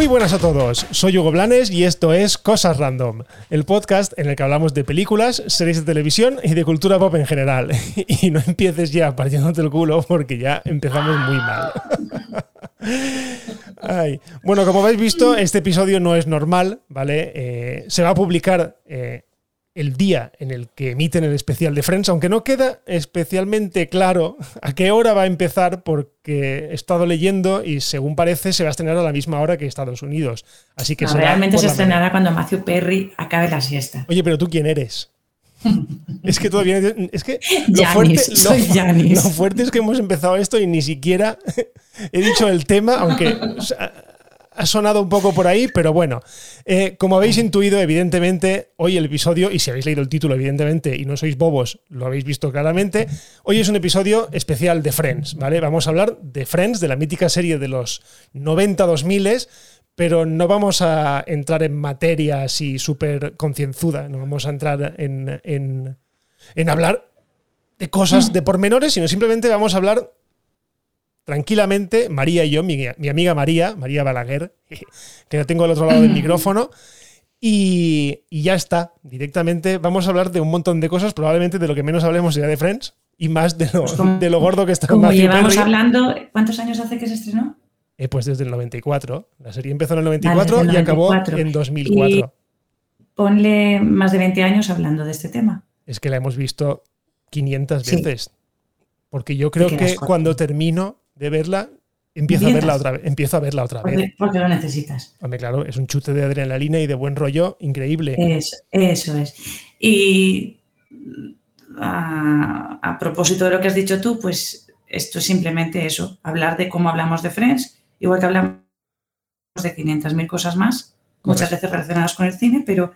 Muy buenas a todos, soy Hugo Blanes y esto es Cosas Random, el podcast en el que hablamos de películas, series de televisión y de cultura pop en general. Y no empieces ya partiéndote el culo porque ya empezamos muy mal. Bueno, como habéis visto, este episodio no es normal, ¿vale? Eh, se va a publicar eh, el día en el que emiten el especial de Friends, aunque no queda especialmente claro a qué hora va a empezar porque he estado leyendo y según parece se va a estrenar a la misma hora que Estados Unidos. Así que No, realmente se estrenará cuando Matthew Perry acabe la siesta. Oye, pero tú quién eres? es que todavía es que lo fuerte, soy lo, lo fuerte es que hemos empezado esto y ni siquiera he dicho el tema, aunque ha sonado un poco por ahí, pero bueno, eh, como habéis intuido, evidentemente, hoy el episodio, y si habéis leído el título, evidentemente, y no sois bobos, lo habéis visto claramente, hoy es un episodio especial de Friends, ¿vale? Vamos a hablar de Friends, de la mítica serie de los 90-2000, pero no vamos a entrar en materia así súper concienzuda, no vamos a entrar en, en, en hablar de cosas de pormenores, sino simplemente vamos a hablar tranquilamente, María y yo, mi, amiga María, María Balaguer, que la tengo al otro lado del micrófono, y, ya está. Directamente vamos a hablar de un montón de cosas, probablemente de lo que menos hablemos sea de Friends y más de lo, pues de lo gordo que está Como llevamos hablando, ¿cuántos años hace que se estrenó? Eh, pues desde el 94. La serie empezó en el 94 y acabó en 2004. ponle más de 20 años hablando de este tema. Es que la hemos visto 500 veces. Porque yo creo que cuando termino de verla, empiezo a verla otra vez. Empiezo a verla otra vez. Porque lo necesitas. Hombre, claro, es un chute de adrenalina y de buen rollo increíble. Eso, eso es. Y a, propósito de lo que has dicho tú, pues esto es simplemente eso, hablar de cómo hablamos de Friends, igual que hablamos de 500.000 cosas más, muchas veces relacionadas con el cine, pero,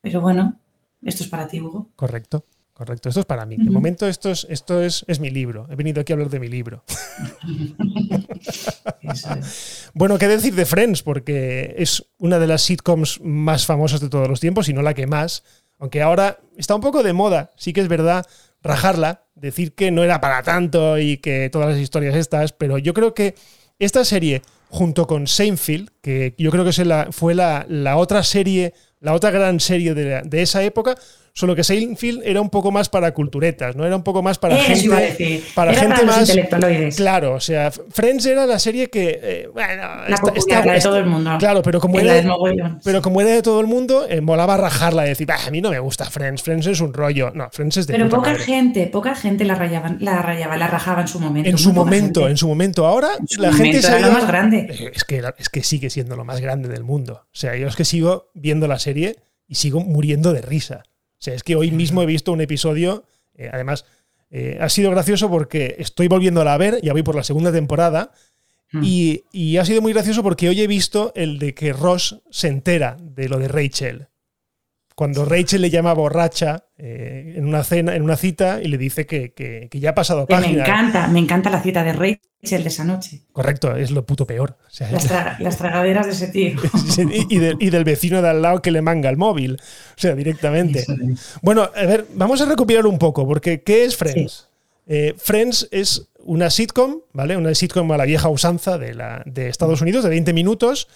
pero bueno, esto es para ti, Hugo. Correcto. Correcto, esto es para mí. De momento esto es, esto es, es mi libro. He venido aquí a hablar de mi libro. bueno, ¿qué decir de Friends? Porque es una de las sitcoms más famosas de todos los tiempos, y no la que más. Aunque ahora está un poco de moda, sí que es verdad, rajarla, decir que no era para tanto y que todas las historias estas, pero yo creo que esta serie, junto con Seinfeld, que yo creo que fue la, la otra serie, la otra gran serie de, de esa época, Solo que Seinfeld era un poco más para culturetas, ¿no? Era un poco más para gente. Para gente más. Claro, o sea, Friends era la serie que. Eh, bueno, la de todo el mundo. Claro, pero como, era, pero como era de todo el mundo, eh, molaba rajarla y decir, a mí no me gusta Friends, Friends es un rollo. No, Friends es de. Pero poca gente, poca gente la rayaban, la rayaba, la rajaba en su momento. En su momento, en su momento. Ahora la gente se. Era lo más grande. Eh, es que, es que sigue siendo lo más grande del mundo. O sea, yo es que sigo viendo la serie y sigo muriendo de risa sea, es que hoy mismo he visto un episodio, eh, además, eh, ha sido gracioso porque estoy volviéndola a ver, ya voy por la segunda temporada, hmm. y, y, ha sido muy gracioso porque hoy he visto el de que Ross se entera de lo de Rachel cuando Rachel le llama borracha eh, en una cena, en una cita, y le dice que, ya ha pasado página. Me encanta, me encanta la cita de Rachel de esa noche. Correcto, es lo puto peor. las, tragaderas de ese tío. y, del vecino de al lado que le manga el móvil. O sea, directamente. Bueno, a ver, vamos a recopilar un poco, porque ¿qué es Friends? Eh, Friends es una sitcom, ¿vale? Una sitcom a la vieja usanza de, la, de Estados Unidos, de 20 minutos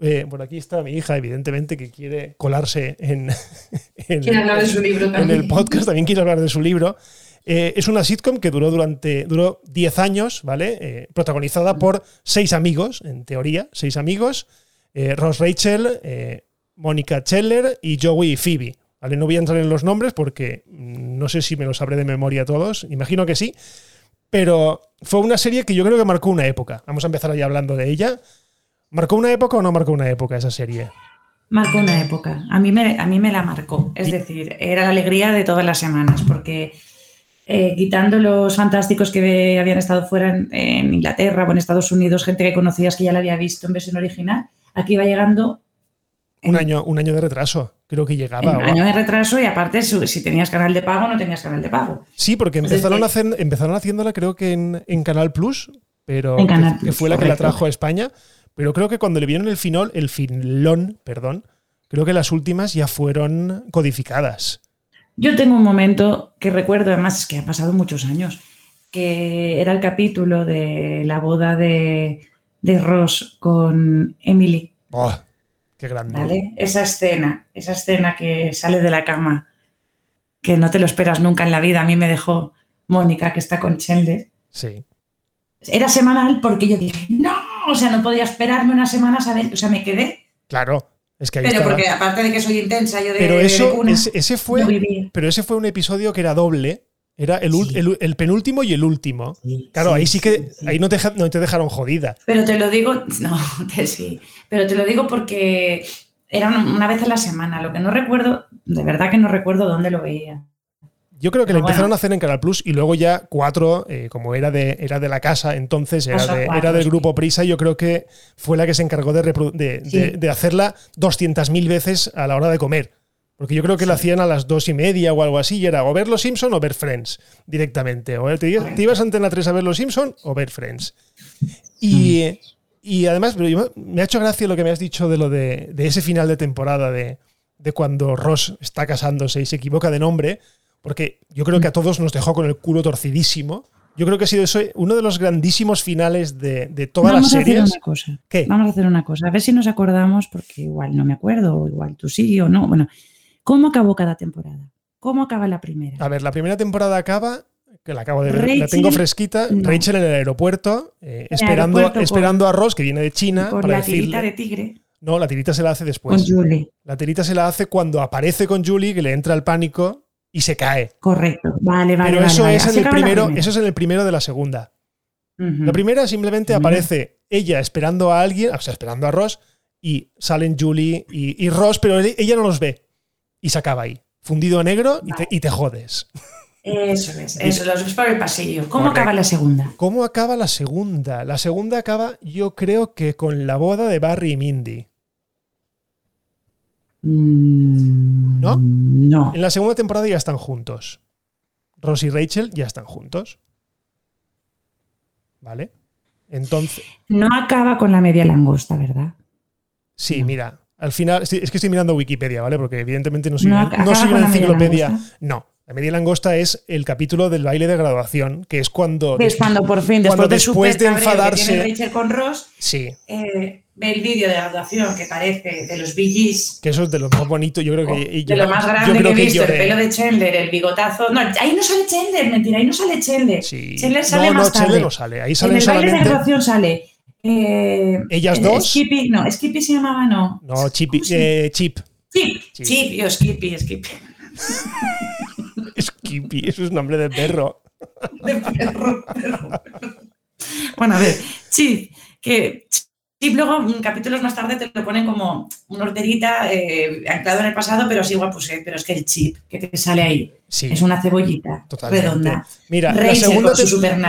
eh, bueno, aquí está mi hija, evidentemente, que quiere colarse en, el podcast, también quiere hablar de su libro. Eh, es una sitcom que duró durante duró 10 años, ¿vale? Eh, protagonizada por seis amigos, en teoría, seis amigos. Ross Rachel, Mónica Scheller y Joey y Phoebe. ¿vale? No voy a entrar en los nombres porque mm, no sé si me los sabré de memoria todos, imagino que sí. Pero fue una serie que yo creo que marcó una época. Vamos a empezar ahí hablando de ella. ¿Marcó una época o no marcó una época esa serie? Marcó una época. A mí me, a mí me la marcó. Es decir, era la alegría de todas las semanas, porque eh, quitando los fantásticos que habían estado fuera en, Inglaterra o en Estados Unidos, gente que conocías que ya la había visto en versión original, aquí iba llegando. Un año, un año de retraso, creo que llegaba. Un año de retraso y aparte, si tenías canal de pago, no tenías canal de pago. Sí, porque empezaron, empezaron haciéndola creo que en, Canal Plus, pero que, fue la que la trajo a España. Pero creo que cuando le vieron el final, el filón, perdón, creo que las últimas ya fueron codificadas. Yo tengo un momento que recuerdo, además es que ha pasado muchos años, que era el capítulo de la boda de, Ross con Emily, Oh, qué grande. ¿Vale? Esa escena, esa escena que sale de la cama, que no te lo esperas nunca en la vida. A mí me dejó Mónica, que está con Chandler. Sí. Era semanal porque yo dije, no, o sea, no podía esperarme una semana, ¿sabes? O sea, me quedé. Claro. Es que ahí Pero estaba. porque aparte de que soy intensa, yo de, Pero de eso, cuna, ese, ese fue, pero ese fue un episodio que era doble. Era el, ul- Sí. el- el penúltimo y el último. Sí, Claro, sí, ahí sí que ahí no te, ja- no te dejaron jodida. Pero te lo digo, no, te, sí, pero te lo digo porque era una- una vez a la semana. Lo que no recuerdo, de verdad que no recuerdo dónde lo veía. Yo creo que la Pero empezaron bueno. a hacer en Canal Plus y luego ya cuatro, eh, como era de, era de la casa, entonces era, de- cuatro, era del sí. grupo Prisa, yo creo que fue la que se encargó de, de, Sí. de- de hacerla 200.000 veces a la hora de comer. Porque yo creo que lo hacían a las dos y media o algo así, y era o ver Los Simpson o ver Friends directamente. O te, te ibas a Antena 3 a ver Los Simpson o ver Friends. Y, y además, me ha hecho gracia lo que me has dicho de lo de, de ese final de temporada, de, de cuando Ross está casándose y se equivoca de nombre, porque yo creo que a todos nos dejó con el culo torcidísimo. Yo creo que ha sido eso uno de los grandísimos finales de, de todas Vamos las a hacer series. una cosa. ¿Qué? Vamos a hacer una cosa. A ver si nos acordamos, porque igual no me acuerdo, o igual tú sí o no. Bueno, ¿cómo acabó cada temporada? ¿Cómo acaba la primera? A ver, la primera temporada acaba, que la acabo de ver, la tengo fresquita, no. Rachel en el aeropuerto, eh, esperando, aeropuerto esperando a Ross, que viene de China, Con para la tirita decirle... de tigre, No, la tirita se la hace después. con Julie. La tirita se la hace cuando aparece con Julie, que le entra el pánico y se cae. Correcto. Vale, vale. Pero vale, eso, vale. es en el primero, eso es en el primero de la segunda. La primera simplemente aparece ella esperando a alguien, o sea, esperando a Ross, y salen Julie y, y Ross, pero ella no los ve. Y se acaba ahí. Fundido a negro y te, y te jodes. Eso es, eso, los ves por el pasillo. ¿Cómo Correcto. acaba la segunda? ¿Cómo acaba la segunda? La segunda acaba, yo creo que con la boda de Barry y Mindy. Mm, ¿No? No. En la segunda temporada ya están juntos. Ross y Rachel ya están juntos. ¿Vale? Entonces, No acaba con la media langosta, ¿verdad? sí, No. mira, al final, es que estoy mirando Wikipedia, ¿vale? Porque evidentemente no soy, No una- no soy una enciclopedia. No, la media langosta es el capítulo del baile de graduación, que es cuando... Es cuando por fin, Cuando después, de, que enfadarse- tiene Rachel con Ross, Sí, eh, ve el vídeo de graduación que parece de los BGs, que eso es de lo más bonito, yo creo que... yo- Oh, de lo más grande que he visto, el pelo de Chandler, el bigotazo. No, ahí no sale Chandler, mentira, ahí no sale Chandler. Sí. Chandler sale no, más no, Chandler tarde. no sale. Ahí En salen el baile de solamente... graduación sale. eh, ¿Ellas eh, dos? Skippy, no, Skippy se llamaba, no. No, Chippy, ¿Cómo se- eh, Chip. Chip, Chip. Chip, yo, Skippy, Skippy. Skippy, eso es nombre de perro. De perro, perro. Bueno, a ver, Chip, que Chip luego, mm, capítulos más tarde, te lo ponen como una horterita eh, anclado en el pasado, pero sí, igual, pues, eh, pero es que el Chip que te sale ahí Sí, es una cebollita totalmente. redonda. Mira, la segunda,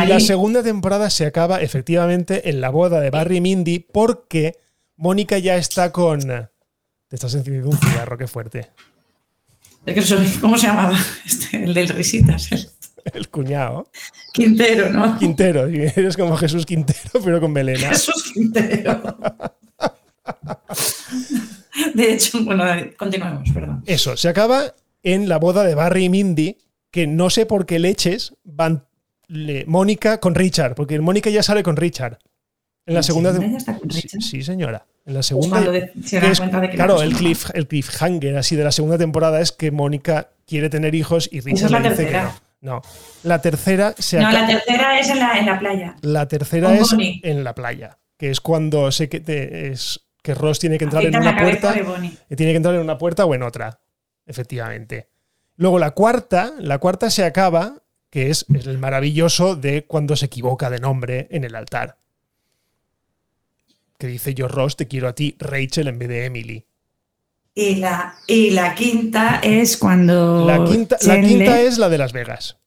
la segunda temporada se acaba efectivamente en la boda de Barry y Mindy porque Mónica ya está con... Te estás encendiendo un cigarro, qué fuerte. Es ¿Cómo se llamaba? Este, el del Risitas, el El cuñado. Quintero, ¿no? Quintero. Eres como Jesús Quintero, pero con melena. Jesús Quintero. De hecho, bueno, continuemos, perdón. Eso, se acaba en la boda de Barry y Mindy, que no sé por qué leches van le- Mónica con Richard, porque Mónica ya sale con Richard. En la ¿En segunda con Sí, sí, señora. En la Pues segunda de- se es- de que claro, el, cliff, el cliffhanger así de la segunda temporada es que Mónica quiere tener hijos y Richard es la le dice tercera. que no. No, la tercera se No, acaba- la tercera es en la, en la playa. la tercera con es Bonnie. en la playa, que es cuando sé que te- es que Ross tiene que entrar en una puerta de Bonnie. y tiene que entrar en una puerta o en otra, efectivamente. Luego la cuarta, la cuarta se acaba, que es el maravilloso de cuando se equivoca de nombre en el altar. Que dice yo, Ross, te quiero a ti, Rachel, en vez de Emily. Y la, y la quinta es cuando. La quinta, la Chandler- quinta es la de Las Vegas.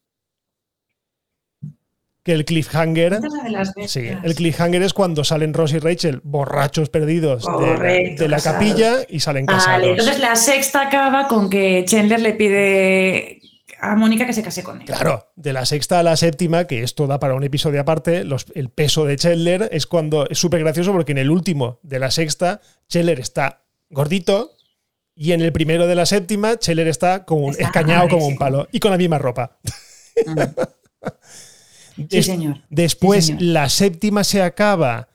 Que el cliffhanger. Esta es la de Las Vegas. Sí, el cliffhanger es cuando salen Ross y Rachel borrachos perdidos de- la casados. capilla y salen casados. Vale, entonces la sexta acaba con que Chandler le pide a Mónica que se case con él. Claro, de la sexta a la séptima, que esto da para un episodio aparte, los- el peso de Chandler es cuando es súper gracioso porque en el último de la sexta, Chandler está gordito y en el primero de la séptima, Chandler está como un, Está escañado como un palo y con la misma ropa. Mm. Sí, señor. Después, Sí, señor. la séptima se acaba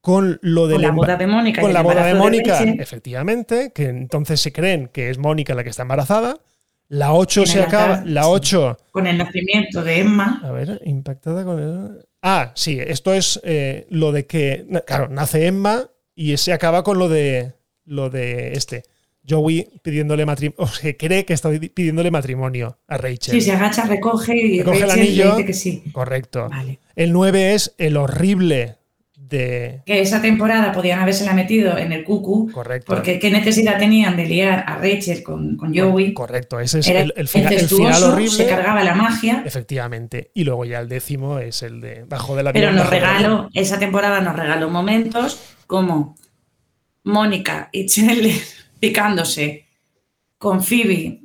con lo de Con la boda de Mónica. con la boda de Mónica, efectivamente, que entonces se creen que es Mónica la que está embarazada. La 8 En se acaba, la sí. 8 Con el nacimiento de Emma. A ver, impactada con el. Ah, sí, esto es eh, lo de que. Claro, nace Emma y se acaba con lo de. Lo de este. Joey pidiéndole matrimonio. O sea, cree que está pidiéndole matrimonio a Rachel. Sí, se agacha, recoge y Recoge el Rachel anillo. dice que sí. Correcto. Vale. El 9 es el horrible de. Que esa temporada podían habérsela metido en el cucu. Correcto. Porque qué necesidad tenían de liar a Rachel con, con Joey. Correcto, ese es Era el, el final, el final horrible. Se cargaba la magia. Efectivamente. Y luego ya el décimo es el de bajo de la Pero nos la regaló, esa temporada nos regaló momentos como Mónica y Chandler picándose con Phoebe.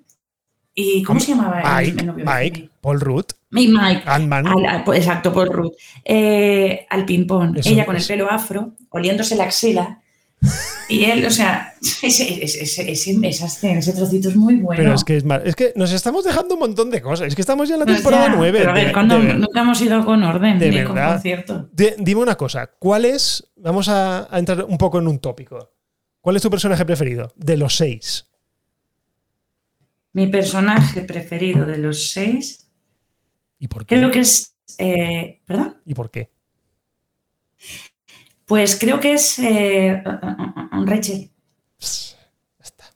¿Y cómo se llamaba? Mike, el novio de Mike? Paul Rudd, Y Mike. Ant-Man. Pues, exacto, Paul Rudd. Eh, al ping-pong. Ella con el pelo afro, oliéndose la axila. Y él, o sea, ese, ese, ese, ese- esa escena, ese trocito es muy bueno. Pero es que es más, es que nos estamos dejando un montón de cosas. Es que estamos ya en la No, temporada ya, 9. pero a ver, de- cuando de- nunca hemos ido con orden de ni con verdad. concierto. de- dime una cosa, ¿cuál es? Vamos a, a entrar un poco en un tópico. ¿Cuál es tu personaje preferido de los seis? Mi personaje preferido de los seis, ¿Y por qué? creo que es. eh, ¿Perdón? ¿Y por qué? Pues creo que es eh, Rachel.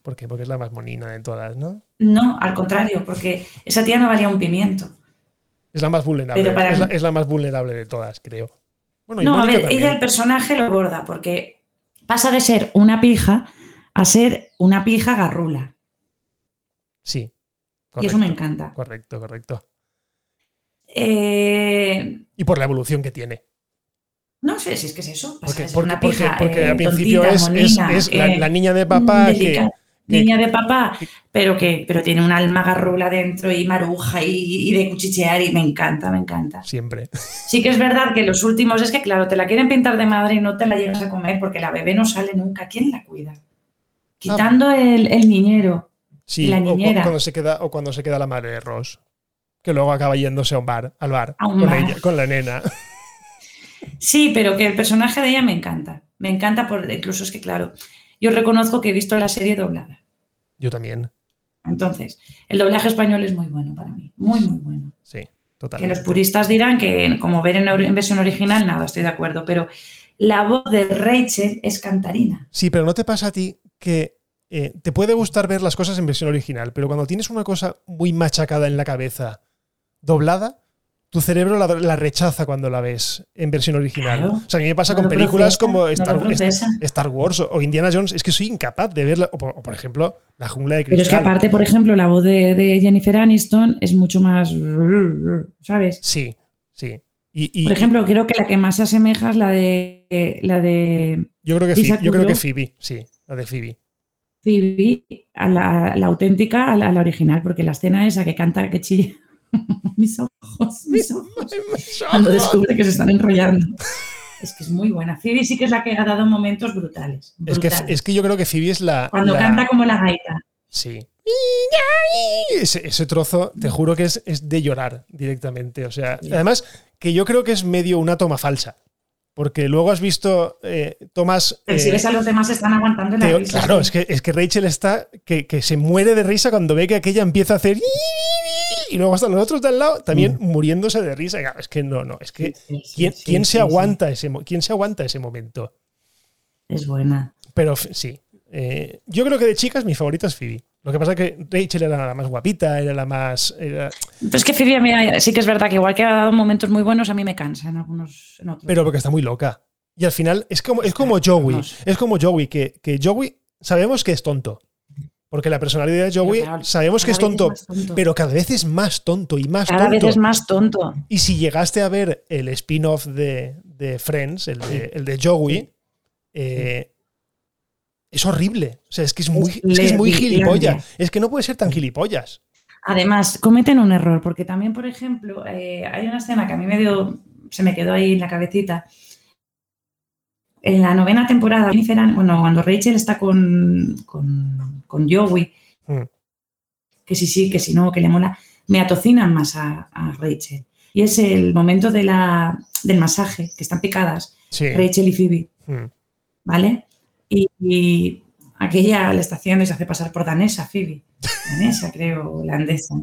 ¿Por qué? Porque es la más monina de todas, ¿no? No, al contrario, porque esa tía no valía un pimiento. Es la más vulnerable. Pero para es, la, mí- es la más vulnerable de todas, creo. Bueno, No, a ver, también. ella el personaje lo borda, porque pasa de ser una pija a ser una pija garrula. Sí. Y eso me encanta. correcto, correcto. Eh, Y por la evolución que tiene. no sé si es que es eso. Pasa Porque, de ser porque, una pija, porque eh, al principio tontita, es, es- monina, es la, eh, la niña de papá que- niña de papá, pero que pero tiene un alma garrula dentro y maruja y, y de cuchichear y me encanta, me encanta. siempre. Sí que es verdad que los últimos es que, claro, te la quieren pintar de madre y no te la llegas a comer porque la bebé no sale nunca. ¿Quién la cuida? Quitando el, el niñero. Sí, La o niñera. cuando se queda, o cuando se queda la madre de Ross. Que luego acaba yéndose a un bar, al bar, A un con, bar. ella- con la nena. Sí, pero que el personaje de ella me encanta. Me encanta por, incluso es que, claro, yo reconozco que he visto la serie doblada. Yo también. Entonces, el doblaje español es muy bueno para mí. Muy, muy bueno. Sí, Que totalmente. los puristas dirán que como ver en versión original, nada, estoy de acuerdo. Pero la voz de Rachel es cantarina. Sí, pero ¿no te pasa a ti que eh, te puede gustar ver las cosas en versión original, pero cuando tienes una cosa muy machacada en la cabeza, doblada, tu cerebro la, la rechaza cuando la ves en versión original. Claro. O sea, a mí me pasa No con películas procesa, como Star. Star Wars o Indiana Jones. Es que soy incapaz de verla. O por, o por ejemplo, La jungla de Pero es que cristal. aparte, por ejemplo, la voz de, de Jennifer Aniston es mucho más, ¿sabes? Sí, sí. Y, y Por ejemplo, creo que la que más se asemeja es la de la de yo creo que Phoebe, yo creo que. Phoebe, sí, la de Phoebe. Phoebe a la, a la auténtica, a la, a la original, porque la escena esa que canta, que chilla. mis ojos, mis ojos. Cuando descubre que se están enrollando. Es que es muy buena. Phoebe sí que es la que ha dado momentos brutales. Es que, es que yo creo que Phoebe es la. Cuando la- canta como la gaita. Sí. Ese, ese trozo, te juro que es, es de llorar directamente. O sea, Sí. además, que yo creo que es medio una toma falsa. Porque luego has visto eh, tomas. Pero eh, si ves a los demás están aguantando la risa. claro, es que, es que Rachel está. Que, que se muere de risa cuando ve que aquella empieza a hacer. Y luego están los otros de al lado también muriéndose de risa. Es que no, no. Es que. Sí, ¿Quién, se aguanta ese, ¿Quién se aguanta ese momento? Es buena. Pero sí. Eh, yo creo que de chicas mi favorita es Phoebe. Lo que pasa es que Rachel era la más guapita, era la más. era- Pero es que Phoebe, mira, sí que es verdad que igual que ha dado momentos muy buenos, a mí me cansa en algunos. En otros. pero porque está muy loca. Y al final es como, es como Joey. Es como Joey, que, que Joey sabemos que es tonto. Porque la personalidad de Joey claro, sabemos que es tonto, tonto. pero cada vez es más tonto y más Cada vez tonto. es más tonto. Y si llegaste a ver el spin-off de, de Friends, el de, el de Joey, eh, es horrible. O sea, es que es muy, es que es muy gilipollas. Es que no puede ser tan gilipollas. Además, cometen un error, porque también, por ejemplo, eh, hay una escena que a mí me dio, se me quedó ahí en la cabecita. En la novena temporada, Jennifer bueno, cuando Rachel está con, con, con Joey, Mm. que sí, sí, que si no, que le mola, me atocinan más a, a Rachel. Y es el momento de la, del masaje, que están picadas. Rachel y Phoebe. Mm. ¿Vale? Y, y, aquella a la estación se hace pasar por danesa, Phoebe. Danesa, creo, holandesa.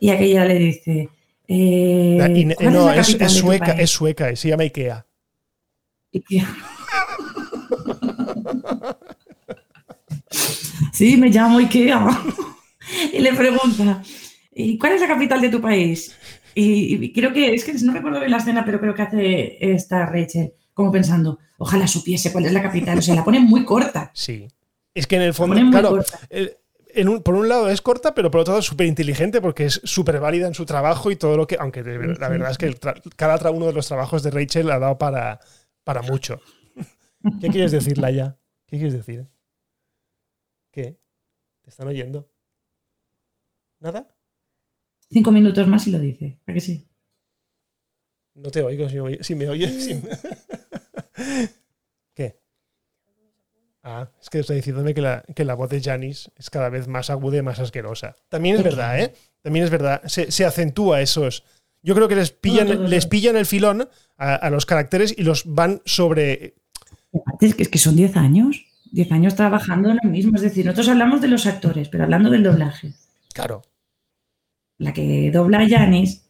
Y aquella le dice. Eh, La- y- ¿cuál no, la es, capital es tu sueca, es sueca, se llama Ikea. Ikea. Sí, me llamo Ikea. Y le pregunta, ¿y cuál es la capital de tu país? Y, y creo que, es que no recuerdo bien la escena, pero creo que hace esta Rachel, como pensando, ojalá supiese cuál es la capital. O sea, la pone muy corta. Sí. Es que en el fondo, claro, en un- por un lado es corta, pero por otro lado es súper inteligente porque es súper válida en su trabajo y todo lo que. Aunque de la verdad es que tra- cada tra- uno de los trabajos de Rachel ha dado para, para mucho. ¿Qué quieres decir, Laia? ¿Qué quieres decir? ¿Qué? ¿Te están oyendo? ¿Nada? Cinco minutos más y lo dice. ¿A que sí? No te oigo, si me oyes. Si me oyes si me- ¿Qué? Ah, es que estoy diciéndome que la, que la voz de Janis es cada vez más aguda y más asquerosa. También es verdad, ¿eh? También es verdad. Se, se acentúa esos. Yo creo que les pillan, todo. les pillan el filón a, a los caracteres y los van sobre. Que, es que son 10 años. 10 años trabajando en lo mismo. Es decir, nosotros hablamos de los actores, pero hablando del doblaje. Claro, La que dobla a Janis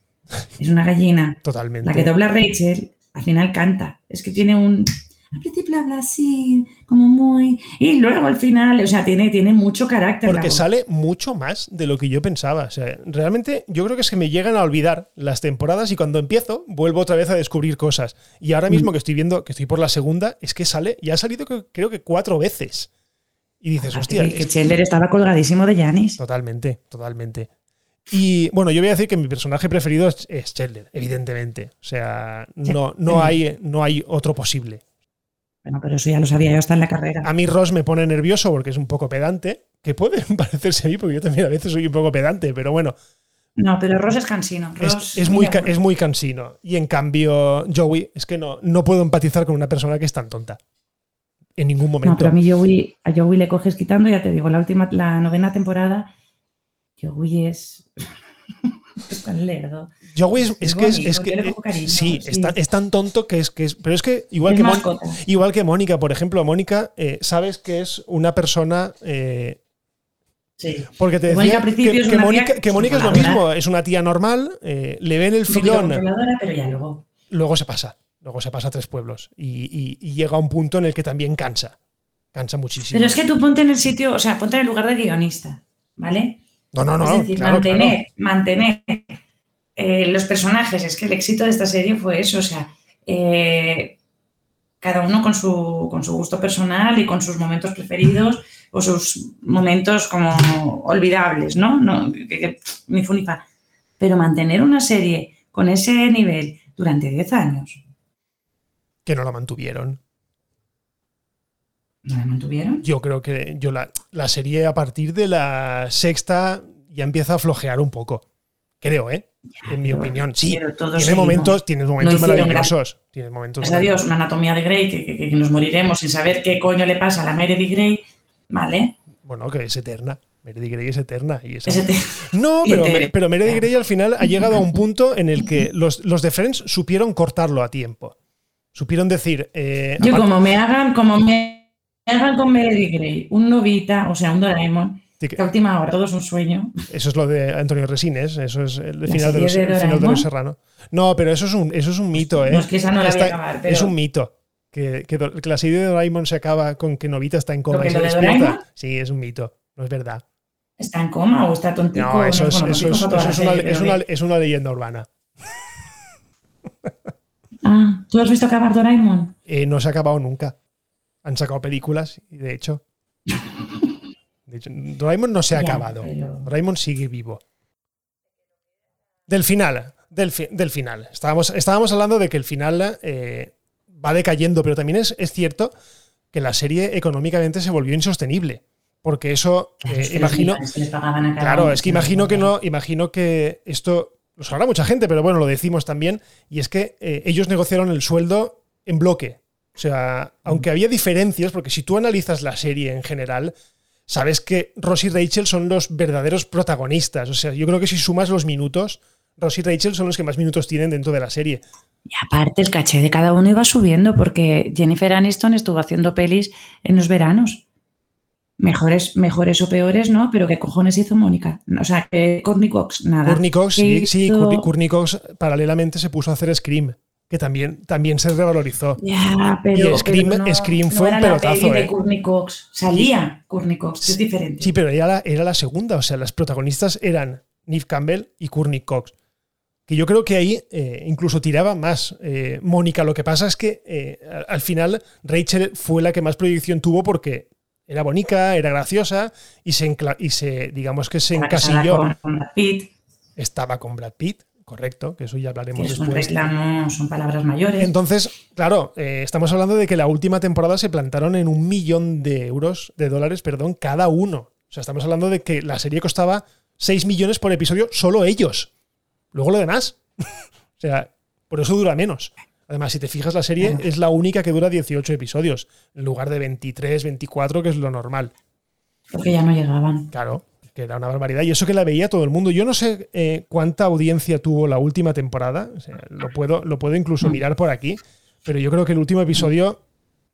es una gallina. totalmente. La que dobla a Rachel al final canta. Es que tiene un. Al principio habla así, como muy. Y luego al final, o sea, tiene, tiene mucho carácter. Porque sale mucho más de lo que yo pensaba. O sea, realmente yo creo que es que me llegan a olvidar las temporadas y cuando empiezo vuelvo otra vez a descubrir cosas. Y ahora mismo Mm. que estoy viendo, que estoy por la segunda, es que sale, ya ha salido creo que cuatro veces. Y dices, hostia, que- es- Chandler estaba colgadísimo de Janis. totalmente, totalmente. Y bueno, yo voy a decir que mi personaje preferido es, Chandler, evidentemente. O sea, no, no, hay, no hay otro posible. Bueno, pero eso ya lo sabía yo hasta en la carrera. A mí Ross me pone nervioso porque es un poco pedante, que puede parecerse a mí porque yo también a veces soy un poco pedante, pero bueno, No, pero Ross es cansino. Es, Ross- es muy, es muy cansino. Y en cambio, Joey, es que no, no puedo empatizar con una persona que es tan tonta. En ningún momento. No, pero a mí Joey, a Joey le coges quitando, ya te digo, la última, la novena temporada, Joey es tan lerdo. Joey es, es que es, que eh, cariño, sí, sí. Es, tan, es tan tonto que es que es. Pero es que igual Es que mascota. igual que Mónica, por ejemplo, Mónica, eh, sabes que es una persona. eh, Sí. porque te Mónica decía que, es que Mónica, que Mónica es lo mismo, es una tía normal, eh, le ven el Un filón, controladora, pero ya luego. luego se pasa. Luego se pasa a tres pueblos. Y, y- y llega a un punto en el que también cansa. Cansa muchísimo. Pero es que tú ponte en el sitio, o sea, ponte en el lugar de guionista, ¿vale? No, no, no. es decir, claro, claro. mantener, mantener eh, los personajes. Es que el éxito de esta serie fue eso, o sea, eh, cada uno con su, con su gusto personal y con sus momentos preferidos o sus momentos como olvidables, ¿no? no que, que- ni fu ni fa. Pero mantener una serie con ese nivel durante 10 años, que no la mantuvieron. ¿No la mantuvieron? Yo creo que yo la, la serie a partir de la sexta ya empieza a flojear un poco. Creo, ¿eh? En mi Pero- opinión. Sí. Tiene momentos, tiene momentos hicieron maravillosos. Tiene momentos Gracias a Dios, una anatomía de Grey, que, que- que nos moriremos sin saber qué coño le pasa a la Meredith Grey, ¿vale? Bueno, que es eterna. Meredith Grey es eterna. Y No, pero, pero Meredith Grey al final ha llegado a un punto en el que los, los de Friends supieron cortarlo a tiempo. Supieron decir. eh, Yo aparte- como me hagan, como me hagan con Meredith Grey, un Novita, o sea, un Doraemon, Sí, que- que a última hora todo es un sueño. Eso es lo de Antonio Resines, eso es el ¿La final de, los, de el final de Doraemon? Los Serrano. No, pero eso es un, eso es un mito, ¿eh? No, es que esa no la voy a Está- acabar, pero- Es un mito. Que, que que la serie de Doraemon se acaba con que Novita está en coma ¿Lo que y se despierta. Sí, es un mito. No es verdad. ¿Está en coma o está tontico? No, eso es, bueno, eso tontico es- fue toda eso la es una, serie, es pero una- de- es una leyenda urbana. Ah, ¿tú has visto acabar Doraemon? Eh, no se ha acabado nunca. Han sacado películas y de hecho. de hecho, Doraemon no se ha Ya, acabado. pero- Doraemon sigue vivo. Del final. Del, fi- del final. Estábamos, estábamos hablando de que el final eh, va decayendo, pero también es, es cierto que la serie económicamente se volvió insostenible. Porque eso, eh, es que imagino. les cada Claro, uno, es que imagino que no, imagino que esto lo sabrá mucha gente, pero bueno, lo decimos también, y es que eh, ellos negociaron el sueldo en bloque. O sea, aunque había diferencias, porque si tú analizas la serie en general, sabes que Ross y Rachel son los verdaderos protagonistas. O sea, yo creo que si sumas los minutos, Ross y Rachel son los que más minutos tienen dentro de la serie. Y aparte, el caché de cada uno iba subiendo porque Jennifer Aniston estuvo haciendo pelis en los veranos. Mejores, mejores o peores, ¿no? Pero ¿qué cojones hizo Mónica? O sea, que Courtney Cox, nada. Courtney Cox, sí, sí, Courtney Cox paralelamente se puso a hacer Scream, que también, también se revalorizó. Ya, pero, y Scream, pero no, Scream no fue era un la pelotazo, peli de ¿eh? Courtney Cox. Salía Courtney Cox, es diferente. Sí, pero era la, era la segunda, o sea, las protagonistas eran Neve Campbell y Courtney Cox. Que yo creo que ahí eh, incluso tiraba más eh, Mónica. Lo que pasa es que al- al final Rachel fue la que más proyección tuvo porque era bonita, era graciosa y se, y se digamos que se encasilló. Con Brad Pitt, Estaba con Brad Pitt, correcto, que eso ya hablaremos es un después. reclamo, son palabras mayores. Entonces, claro, eh, estamos hablando de que la última temporada se plantaron en un millón de euros, de dólares, perdón, cada uno. O sea, estamos hablando de que la serie costaba 6 millones por episodio, solo ellos. Luego lo demás. o sea, por eso dura menos. Además, si te fijas, la serie es la única que dura 18 episodios, en lugar de 23, 24, que es lo normal. Porque ya no llegaban. Claro, que era una barbaridad. Y eso que la veía todo el mundo. Yo no sé eh, cuánta audiencia tuvo la última temporada. O sea, lo, puedo, lo puedo incluso mirar por aquí. Pero yo creo que el último episodio,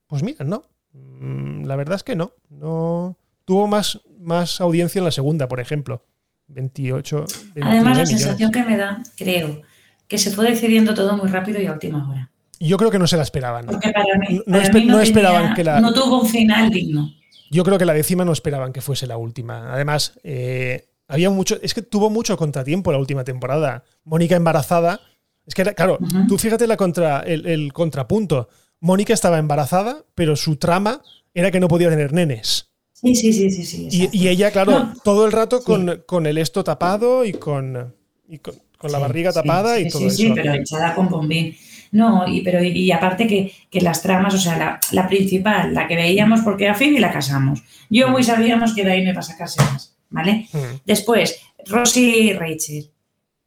pues mira, no. Mm, La verdad es que no. no tuvo más, más audiencia en la segunda, por ejemplo. 28. Además, 29 la millones. sensación que me da, creo, que se fue decidiendo todo muy rápido y a última hora. Yo creo que no se la esperaban. Porque para mí, No para espe- mí no tenía- esperaban que la- no tuvo un final digno. Yo creo que la décima no esperaban que fuese la última. Además, eh, había mucho. Es que tuvo mucho contratiempo la última temporada. Mónica embarazada. Es que era, claro, tú fíjate la contra, el, el contrapunto. Mónica estaba embarazada, pero su trama era que no podía tener nenes. Sí, sí, sí, sí. sí Y, ella, claro, No. todo el rato Sí. con, con el esto tapado y con, y con, con la Sí, barriga sí, tapada sí, y todo sí, eso. Sí, pero echada con bombín. No, y, pero, y aparte que, que las tramas, o sea, la, la principal, la que veíamos porque a Phoebe la casamos. Yo muy sabíamos que de ahí no iba a sacarse más, ¿vale? Mm. Después, Rosy y Rachel.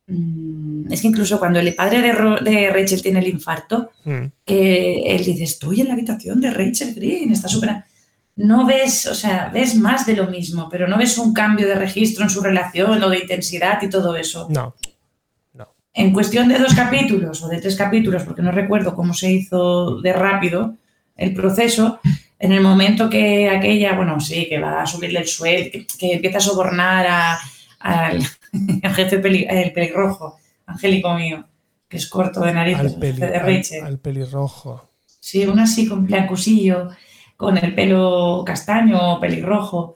Mm, Es que incluso cuando el padre de, Ro- de Rachel tiene el infarto, Mm. él dice, estoy en la habitación de Rachel Green, está súper... No ves, o sea, ves más de lo mismo, pero no ves un cambio de registro en su relación o de intensidad y todo eso. No. En cuestión de dos capítulos o de tres capítulos, porque no recuerdo cómo se hizo de rápido el proceso, en el momento que aquella, bueno, sí, que va a subirle el sueldo, que, que empieza a sobornar a- al, al jefe peli- el pelirrojo, Angélico mío, que es corto de nariz, Al, el peli- de al- al pelirrojo. Sí, una así con blancusillo, con el pelo castaño o pelirrojo,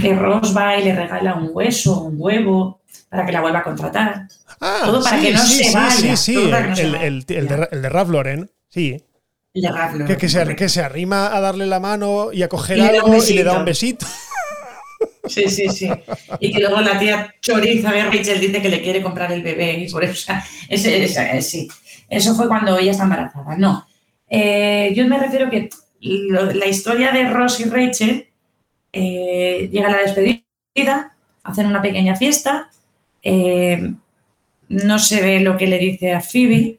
que Ross va y le regala un hueso, un huevo, para que la vuelva a contratar. Ah, Todo para sí, que no sí, se sí, vaya, sí, sí, todo para que no el, de, el de Ralph Lauren, sí. El de Ralph Lauren, Que, que se, correcto. que se arrima a darle la mano y a coger Y algo y le da un besito. Sí, sí, sí. Y que luego la tía choriza de Rachel dice que le quiere comprar el bebé y por eso, ese- ese- sí. Eso fue cuando ella está embarazada. No. Eh, yo me refiero que lo- la historia de Ross y Rachel eh, llega a la despedida, hacen una pequeña fiesta, eh, no se ve lo que le dice a Phoebe,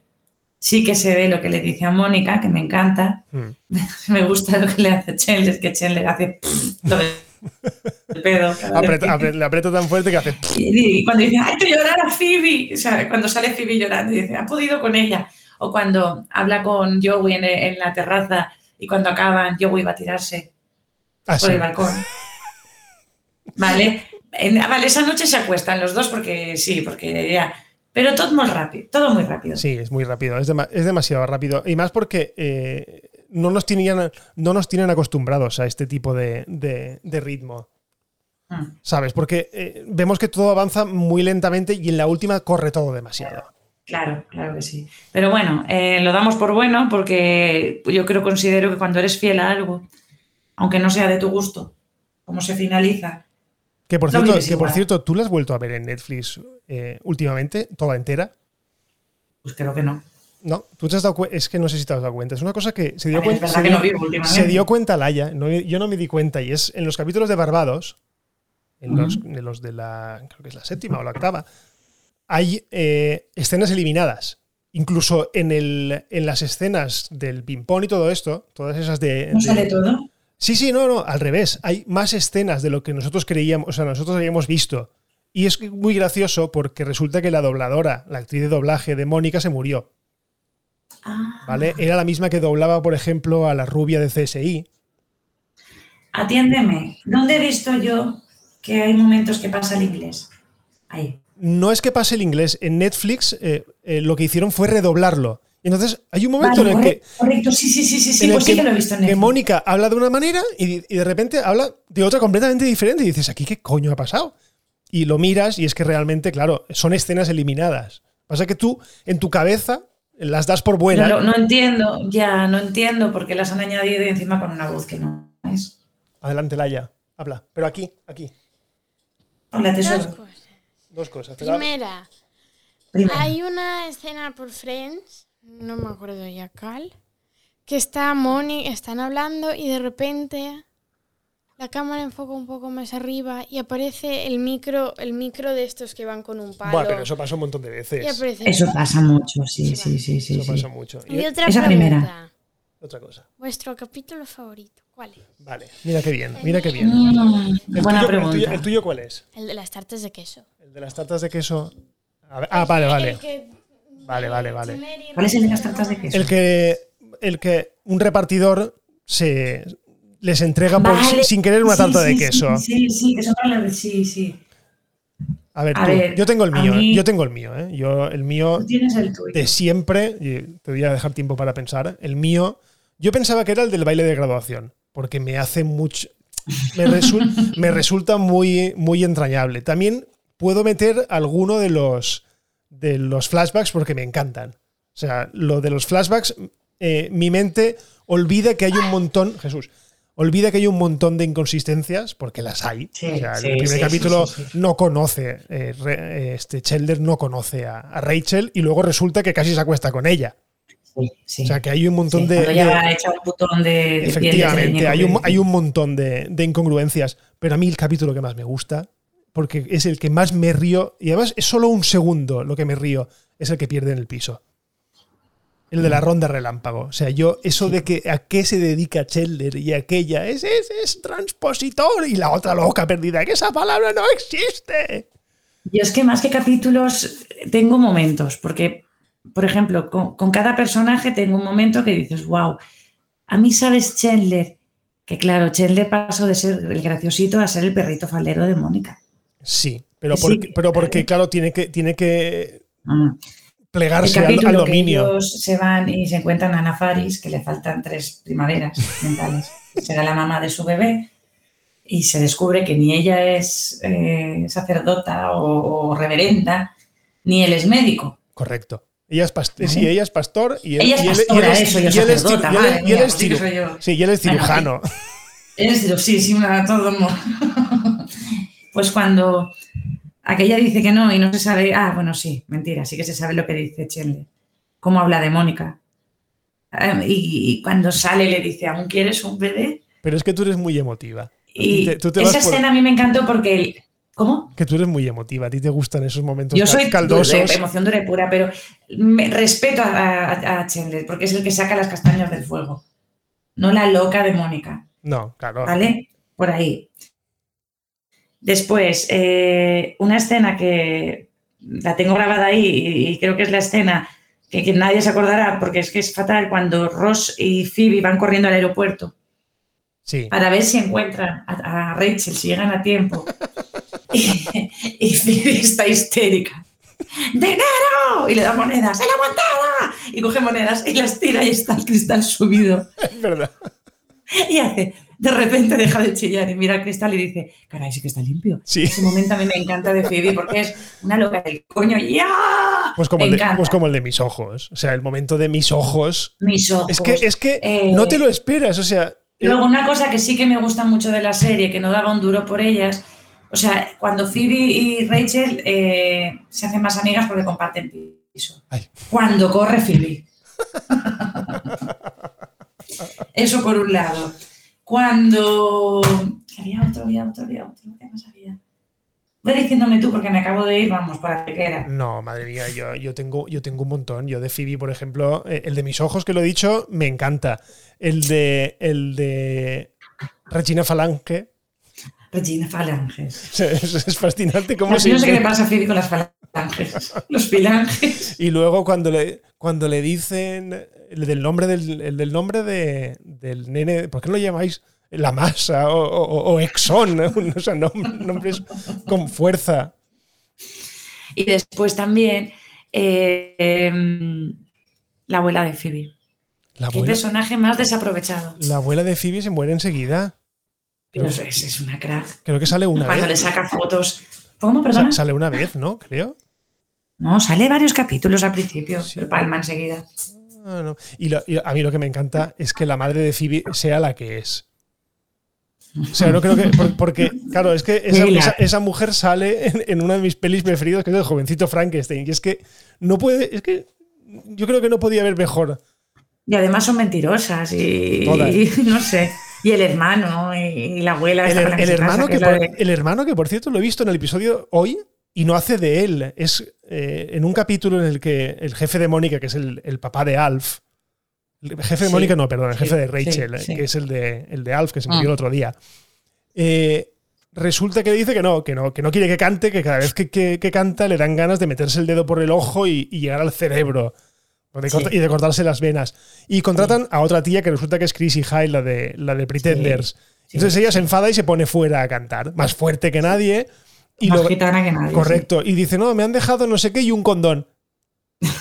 sí que se ve lo que le dice a Mónica, que me encanta. Mm. Me gusta lo que le hace Chen, es que Chen le hace lo del pedo. apre- le aprieta tan fuerte que hace. y, y cuando dice, ¡ay, que llorar a Phoebe! O sea, cuando sale Phoebe llorando y dice, ha podido con ella. O cuando habla con Joey en, en la terraza y cuando acaban, Joey va a tirarse Ah, por sí. el balcón. ¿Vale? En- vale, esa noche se acuestan los dos porque sí, porque ya. Pero todo muy rápido, todo muy rápido. Sí, es muy rápido, es, es demasiado rápido. Y más porque eh, no, nos tienen, no nos tienen acostumbrados a este tipo de, de- de ritmo. Mm. ¿Sabes? Porque eh, vemos que todo avanza muy lentamente y en la última corre todo demasiado. Claro, claro que sí. Pero bueno, eh, lo damos por bueno porque yo creo, considero que cuando eres fiel a algo, aunque no sea de tu gusto, cómo se finaliza, Que por cierto, que por cierto, ¿tú la has vuelto a ver en Netflix eh, últimamente, toda entera? pues creo que no. No, tú te has dado cuenta, es que no sé si te has dado cuenta, es una cosa que se dio, cuenta, se que dio, no se dio cuenta Laia, no- yo no me di cuenta, y es en los capítulos de Barbados, en los, Ujú. en los de la, creo que es la séptima o la octava, hay eh, escenas eliminadas. Incluso en, el, en las escenas del ping-pong y todo esto, todas esas de... ¿No de- sale todo? Sí, sí, no, no, al revés. Hay más escenas de lo que nosotros creíamos, o sea, nosotros habíamos visto Y es muy gracioso porque resulta que la dobladora, la actriz de doblaje de Mónica, se murió. Ah. ¿Vale? Era la misma que doblaba, por ejemplo, a la rubia de CSI. Atiéndeme. ¿Dónde he visto yo que hay momentos que pasa el inglés? Ahí. No es que pase el inglés. En Netflix eh, eh, lo que hicieron fue redoblarlo. Entonces, hay un momento Vale, en el que correcto, correcto. Sí, sí, sí, sí, Pues sí que lo he visto en que. Mónica habla de una manera y, y de repente habla de otra completamente diferente. Y dices, ¿aquí qué coño ha pasado? Y lo miras y es que realmente, claro, son escenas eliminadas. Pasa que tú, en tu cabeza, las das por buenas. No, no entiendo, ya no entiendo por qué las han añadido y encima con una voz que no es. Adelante, Laia, habla. Pero aquí, aquí. Hola, Dos cosas. Dos cosas. Primera, hay una escena por Friends, no me acuerdo ya cuál, que está Moni, están hablando y de repente la cámara enfoca un poco más arriba y aparece el micro, el micro de estos que van con un palo. Buah, pero eso pasa un montón de veces. aparece. Eso pasa mucho, sí, sí, sí, sí. Eso sí. pasa mucho. Y Y otra Esa pregunta. primera. otra cosa. Vuestro capítulo favorito, ¿cuál es? Vale, mira qué bien, mira qué bien. Mm, El buena tuyo- el pregunta. tuyo- ¿El tuyo cuál es? El de las tartas de queso. El de las tartas de queso. A ver- ah, vale, El vale. Que- Vale, vale, vale. ¿Cuál es el de las tartas de queso? El que, el que un repartidor se les entrega por- Vale. sin, sin querer una Sí, tarta de queso. Sí, sí, que son para la- Sí, sí. A ver, A tú, ver, yo tengo el mío, mí- yo tengo el mío, ¿eh? Yo, el mío Tú tienes el tuyo. de siempre, y te voy a dejar tiempo para pensar, el mío, yo pensaba que era el del baile de graduación, porque me hace mucho, me, me resulta muy, muy entrañable. También puedo meter alguno de los, de los flashbacks porque me encantan. O sea, lo de los flashbacks, eh, mi mente olvida que hay un montón, Jesús, olvida que hay un montón de inconsistencias, porque las hay. Sí, o sea, sí, el primer sí, capítulo no conoce, eh, re- eh, este Chandler no conoce a, a Rachel y luego resulta que casi se acuesta con ella. Sí, sí. O sea, que hay un montón de... ya de- va hecha un botón de. efectivamente, hay un, hay un montón de, de incongruencias, pero a mí el capítulo que más me gusta, porque es el que más me río, y además es solo un segundo lo que me río, es el que pierde en el piso. El de la ronda relámpago. O sea, yo, eso de que a qué se dedica Chandler y aquella es, es, es transpositor y la otra loca perdida, que esa palabra no existe. Yo es que más que capítulos tengo momentos, porque, por ejemplo, con, con cada personaje tengo un momento que dices, wow, a mí sabes Chandler, que claro, Chandler pasó de ser el graciosito a ser el perrito faldero de Mónica. Sí, pero Sí, porque, pero porque claro. claro, tiene que, tiene que Mm. Plegarse al, al que dominio. ellos se van y se encuentran a Ana Faris, que le faltan tres primaveras mentales. Será la mamá de su bebé y se descubre que ni ella es eh, sacerdota o, o reverenda, ni él es médico. Correcto. Ella es, past- Vale. sí, ella es pastor y él, Ella es y él- y él pastora, es- eso, yo y él es sacerdota, y él- es pues sí que ciru- soy yo. Sí, y él es Bueno, cirujano. Es, sí, sí, una, todo. Pues cuando aquella dice que no y no se sabe. Ah, bueno, sí, mentira, sí que se sabe lo que dice Chandler. Cómo habla de Mónica. Eh, Y, y cuando sale le dice, ¿aún quieres un bebé? Pero es que tú eres muy emotiva. Y Te- tú te esa por- escena a mí me encantó porque. el- ¿Cómo? Que tú eres muy emotiva. A ti te gustan esos momentos Yo soy caldosos. emoción dura y pura, pero me respeto a, a, a Chandler porque es el que saca las castañas del fuego. No la loca de Mónica. No, claro. ¿Vale? Por ahí. Después, eh, una escena que la tengo grabada ahí y, y creo que es la escena que, que nadie se acordará porque es que es fatal cuando Ross y Phoebe van corriendo al aeropuerto Sí. para ver si encuentran a, a Rachel, si llegan a tiempo. y, y Phoebe está histérica. ¡Dinero! Y le da monedas. ¡En la montada! Y coge monedas y las tira y está el cristal subido. Es verdad. Y hace, de repente deja de chillar y mira al cristal y dice, caray, sí que está limpio. Sí. Ese momento a mí me encanta de Phoebe porque es una loca del coño. ¡Ya! Pues como, me el de, pues como el de mis ojos. O sea, el momento de mis ojos. Mis ojos. Es que, es que Eh, no te lo esperas. O sea. eh, Luego, una cosa que sí que me gusta mucho de la serie, que no daba un duro por ellas, o sea, cuando Phoebe y Rachel eh, se hacen más amigas porque comparten piso. Ay. Cuando corre Phoebe. Eso por un lado. Cuando... Había otro, había otro, había otro. ¿Qué más había? Ve diciéndome tú porque me acabo de ir, vamos, para que era. No, madre mía, yo, yo, tengo, yo tengo un montón. Yo de Phoebe, por ejemplo, eh, el de mis ojos que lo he dicho, me encanta. El de, el de Regina Falange, Regina Falanges. Es, es fascinante cómo No se sé qué le pasa a Phoebe con las falanges. Los filanges. Y luego cuando le, cuando le dicen el del nombre del, el del nombre de, del nene, ¿por qué no lo llamáis la masa o, o- o Exxon? O sea, nom- nombres con fuerza. Y después también eh, em, la abuela de Phoebe. La Qué personaje más desaprovechado. la abuela de Phoebe se muere enseguida. Es, es una crack. Creo que sale una Cuando le vez. saca fotos. ¿Cómo, perdona? Sale una vez, ¿no? Creo. No, sale varios capítulos al principio, Sí. pero palma enseguida. Ah, no. Y, lo- y a mí lo que me encanta es que la madre de Phoebe sea la que es. O sea, no creo que. por- Porque, claro, es que esa, Mira. esa- esa mujer sale en, en una de mis pelis preferidas, que es el jovencito Frankenstein. Y es que no puede. Es que yo creo que no podía haber mejor. Y además son mentirosas y, Todas. y no sé. Y el hermano y, la abuela. El, casa, hermano que por, de- el hermano que, por cierto, lo he visto en el episodio hoy y no hace de él. Es eh, en un capítulo en el que el jefe de Mónica, que es el, el papá de Alf. El jefe de Sí, Mónica, no, perdón, el sí, jefe de Rachel, sí. que es el de, el de Alf, que se murió Ah. el otro día. Eh, resulta que dice que no, que no, que no quiere que cante, que cada vez que, que- que canta le dan ganas de meterse el dedo por el ojo y, y llegar al cerebro. De Sí. Y de cortarse las venas. Y contratan a otra tía que resulta que es Chrissy Hyle, la de, la de Pretenders. Sí, Entonces ella se enfada y se pone fuera a cantar, más fuerte que nadie. Y más lo- gitana que nadie. correcto. Y dice, no, me han dejado no sé qué y un condón.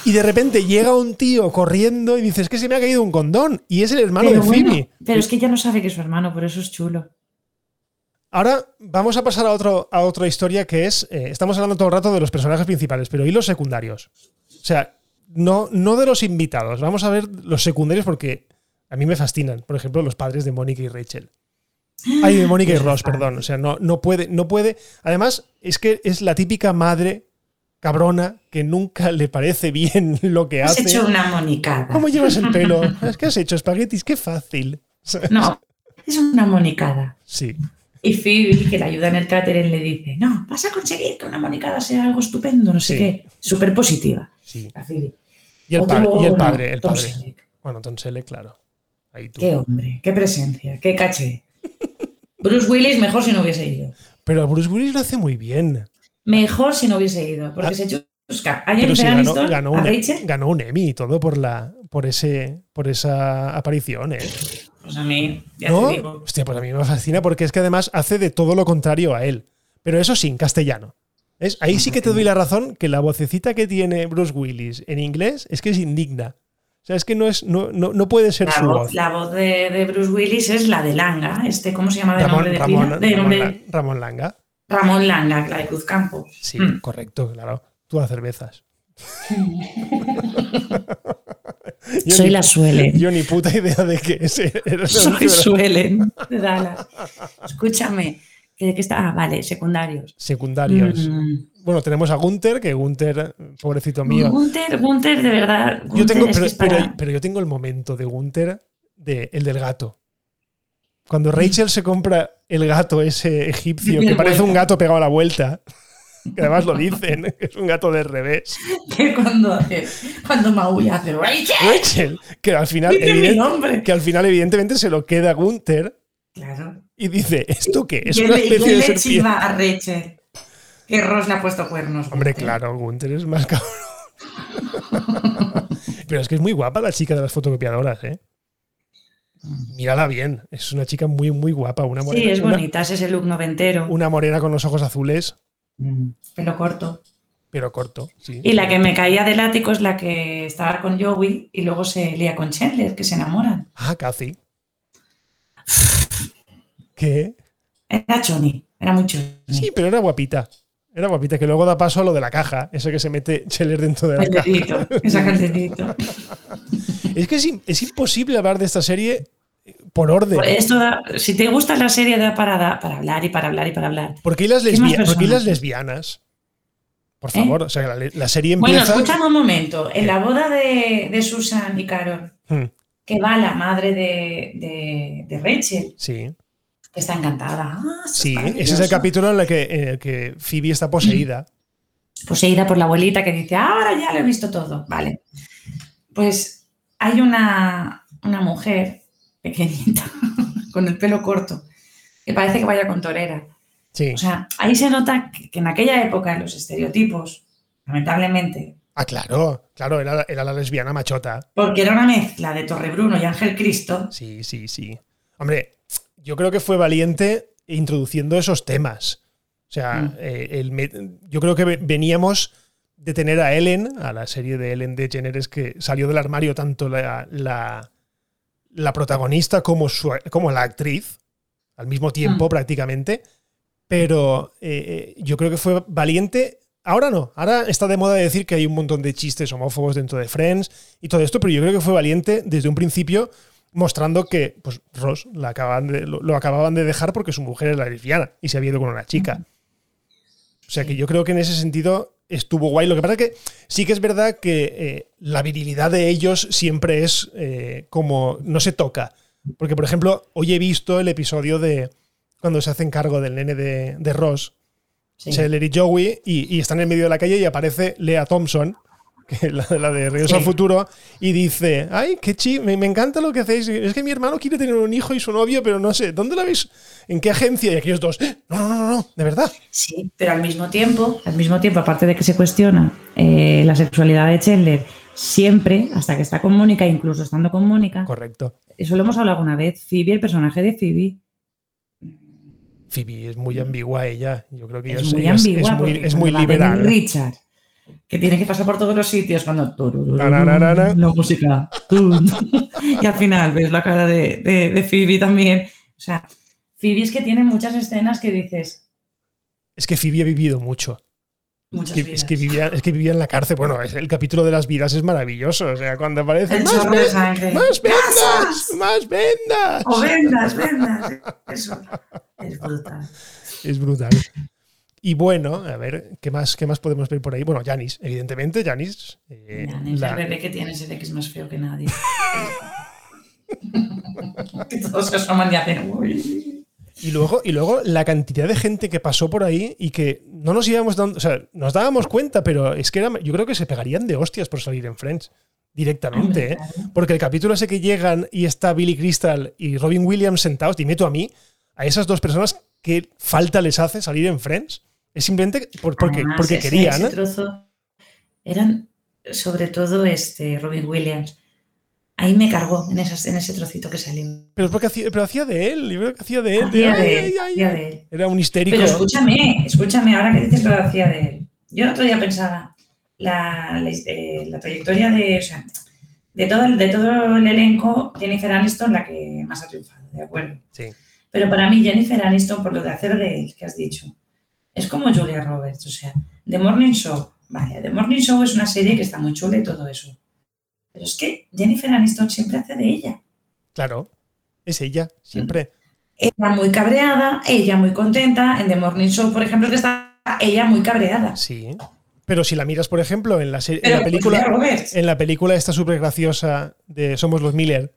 Y de repente llega un tío corriendo y dice, es que se me ha caído un condón. Y es el hermano Pero de bueno, Phoebe. pero es que ella no sabe que es su hermano, por eso es chulo. Ahora vamos a pasar a, otro, a otra historia que es, eh, estamos hablando todo el rato de los personajes principales, pero ¿y los secundarios? O sea, no, no de los invitados, vamos a ver los secundarios porque a mí me fascinan. Por ejemplo, los padres de Mónica y Rachel. Ay, de Mónica y Ross, perdón. O sea, no, no puede, no puede. Además, es que es la típica madre cabrona que nunca le parece bien lo que Has hace. hecho una monicada. ¿Cómo llevas el pelo? Que has hecho espaguetis, qué fácil. No, es una monicada. Sí. Y Phoebe, que la ayuda en el catering, le dice, no, vas a conseguir que una monicada sea algo estupendo, no sé Sí. qué. Súper positiva. Sí. Y el, padre, y el padre, el Tom padre. Selleck. Bueno, Tom Selleck, claro. Ahí tú. Qué hombre, qué presencia, qué caché. Bruce Willis mejor si no hubiese ido. Pero Bruce Willis lo hace muy bien. Mejor si no hubiese ido, porque Ah, se chusca a Pero Jennifer sí ganó, ganó un, Rachel. ganó un Emmy y todo por la por ese por esa aparición. ¿eh? Pues a mí, ya ¿No? te digo. Hostia, pues a mí me fascina porque es que además hace de todo lo contrario a él. Pero eso sí, en castellano. ¿Ves? Ahí sí que te doy la razón que la vocecita que tiene Bruce Willis en inglés es que es indigna. O sea, es que no, es, no, no, no puede ser La su voz, voz. la voz de, de Bruce Willis es la de Langa, este, ¿cómo se llama de Ramón, nombre de Ramón? De Ramón nombre- La- Ramón Langa. Ramón Langa, la de Cruzcampo. Sí, Mm. correcto, claro. Tú das cervezas. Yo Soy ni- la Suelen. Yo ni puta idea de qué es. Soy Suelen de Dallas. Escúchame. ¿De qué está? Ah, vale, secundarios. Secundarios. Mm. Bueno, tenemos a Gunther, que Gunther, pobrecito mío. Gunter, Gunter, de verdad. Yo Gunther tengo, pero, para- pero- pero yo tengo el momento de Gunther, de, el del gato. Cuando Rachel se compra el gato ese egipcio, que parece un gato pegado a la vuelta, que además lo dicen, que es un gato de revés. que cuando hace, cuando maulla hace Rachel. Rachel, que al final, que al final evidentemente se lo queda Gunther Claro. Y dice, ¿esto qué? Es ¿Quién una le- especie quién de le chiva a Rachel? Que Ross le ha puesto cuernos. Hombre, Gunther. claro, Gunther es más cabrón. Pero es que es muy guapa la chica de las fotocopiadoras, ¿eh? Mírala bien. Es una chica muy, muy guapa. Una morena, Sí, es una- bonita, es ese look noventero. una morena con los ojos azules, Mm, Pelo corto. pero corto. Sí. Y la que me caía del ático es la que estaba con Joey y luego se lía con Chandler, que se enamoran. Ah, Cathy. ¿Qué? Era Choni, era muy Choni. Sí, pero era guapita. Era guapita, que luego da paso a lo de la caja. Eso que se mete Cheller dentro de la caja. Esa caldecito. Es que es, es imposible hablar de esta serie por orden. Esto da- si te gusta la serie, da para, para hablar y para hablar y para hablar. ¿Por qué las, ¿Qué más lesbia- ¿por qué las personajes? lesbianas? Por ¿Eh? favor, o sea, la, la serie Bueno, empieza. escúchame un momento. En la boda de, de Susan y Carol, Hmm, que va la madre de, de- de Rachel, sí, está encantada. Ah, sí. Ese es el capítulo en el que, en el que Phoebe está poseída. poseída por la abuelita que dice, ahora ya lo he visto todo. Vale. Pues hay una, una mujer pequeñita, con el pelo corto, que parece que vaya con torera. Sí. O sea, ahí se nota que, que en aquella época los estereotipos, lamentablemente, Ah, claro, claro, era, era la lesbiana machota. porque era una mezcla de Torrebruno y Ángel Cristo, Sí, sí, sí. Hombre, yo creo que fue valiente introduciendo esos temas. O sea, Mm. eh, el yo creo que ve- veníamos de tener a Ellen, a la serie de Ellen DeGeneres, que salió del armario tanto la, la, la protagonista como, su- como la actriz, al mismo tiempo Mm. prácticamente. Pero eh, eh, yo creo que fue valiente. Ahora no, ahora está de moda decir que hay un montón de chistes homófobos dentro de Friends y todo esto, pero yo creo que fue valiente desde un principio mostrando que pues, Ross la acaban de- lo, lo acababan de dejar porque su mujer era lesbiana y se había ido con una chica. O sea que yo creo que en ese sentido estuvo guay. Lo que pasa es que sí que es verdad que eh, la virilidad de ellos siempre es eh, como no se toca. Porque, por ejemplo, hoy he visto el episodio de cuando se hacen cargo del nene de, de Ross, sí. Scheller y Joey, y, y están en medio de la calle y aparece Lea Thompson, que es la, la de Regreso Sí. al Futuro, y dice, ay, qué chi, me, me encanta lo que hacéis. Es que mi hermano quiere tener un hijo y su novio, pero no sé, ¿dónde la veis? ¿En qué agencia? Y aquellos dos, no, no, no, no, de verdad. Sí, pero al mismo tiempo, al mismo tiempo, aparte de que se cuestiona eh, la sexualidad de Chandler, siempre, hasta que está con Mónica, incluso estando con Mónica, Correcto. eso lo hemos hablado alguna vez, Phoebe, el personaje de Phoebe, Phoebe es muy ambigua ella. Yo creo que ella es muy ella es- ambigua. es muy, porque es muy a venir liberal. Richard, que tiene que pasar por todos los sitios cuando... La música. y al final ves la cara de, de, de Phoebe también. O sea, Phoebe es que tiene muchas escenas que dices... Es que Phoebe ha vivido mucho. Muchas Que- es, que vivía, es que vivía en la cárcel. Bueno, es- el capítulo de las vidas es maravilloso. O sea, cuando aparece. ¡Más, de más vendas! ¡Más vendas! O vendas, vendas. Eso es brutal. Es brutal. Y bueno, a ver, ¿qué más, qué más podemos ver por ahí? Bueno, Janis, evidentemente, Janis. eh, la- el bebé que tiene se ve que es más feo que nadie. que todos se asoman y hacen uy. y, luego, y luego la cantidad de gente que pasó por ahí y que no nos íbamos dando. O sea, nos dábamos cuenta, pero es que era, yo creo que se pegarían de hostias por salir en Friends. Directamente, ¿eh? Porque el capítulo ese que llegan y está Billy Crystal y Robin Williams sentados, dime tú a mí, a esas dos personas, ¿qué falta les hace salir en Friends? Es simplemente por- porque, Además, porque ese- querían. ese trozo eran sobre todo este Robin Williams. Ahí me cargó en, esas, en ese trocito que salió. Pero es porque hacía, pero hacía de él, yo creo que hacía de él. de, Hacía ay, de ay, él, ay, hacía ay. de él. Era un histérico. Pero escúchame, escúchame, ahora que dices lo de hacía de él. Yo el otro día pensaba, la, la, eh, la trayectoria de, o sea, de, todo el, de todo el elenco, Jennifer Aniston la que más ha triunfado, ¿de acuerdo? Sí. Pero para mí, Jennifer Aniston, por lo de hacer de él, que has dicho, es como Julia Roberts, o sea, The Morning Show. Vale, The Morning Show es una serie que está muy chula y todo eso. Pero es que Jennifer Aniston siempre hace de ella. Claro, es ella, siempre. Ella muy cabreada, ella muy contenta. En The Morning Show, por ejemplo, que está ella muy cabreada. Sí. Pero si la miras, por ejemplo, en la, en la película, Julia Roberts. en la película esta súper graciosa de Somos los Miller,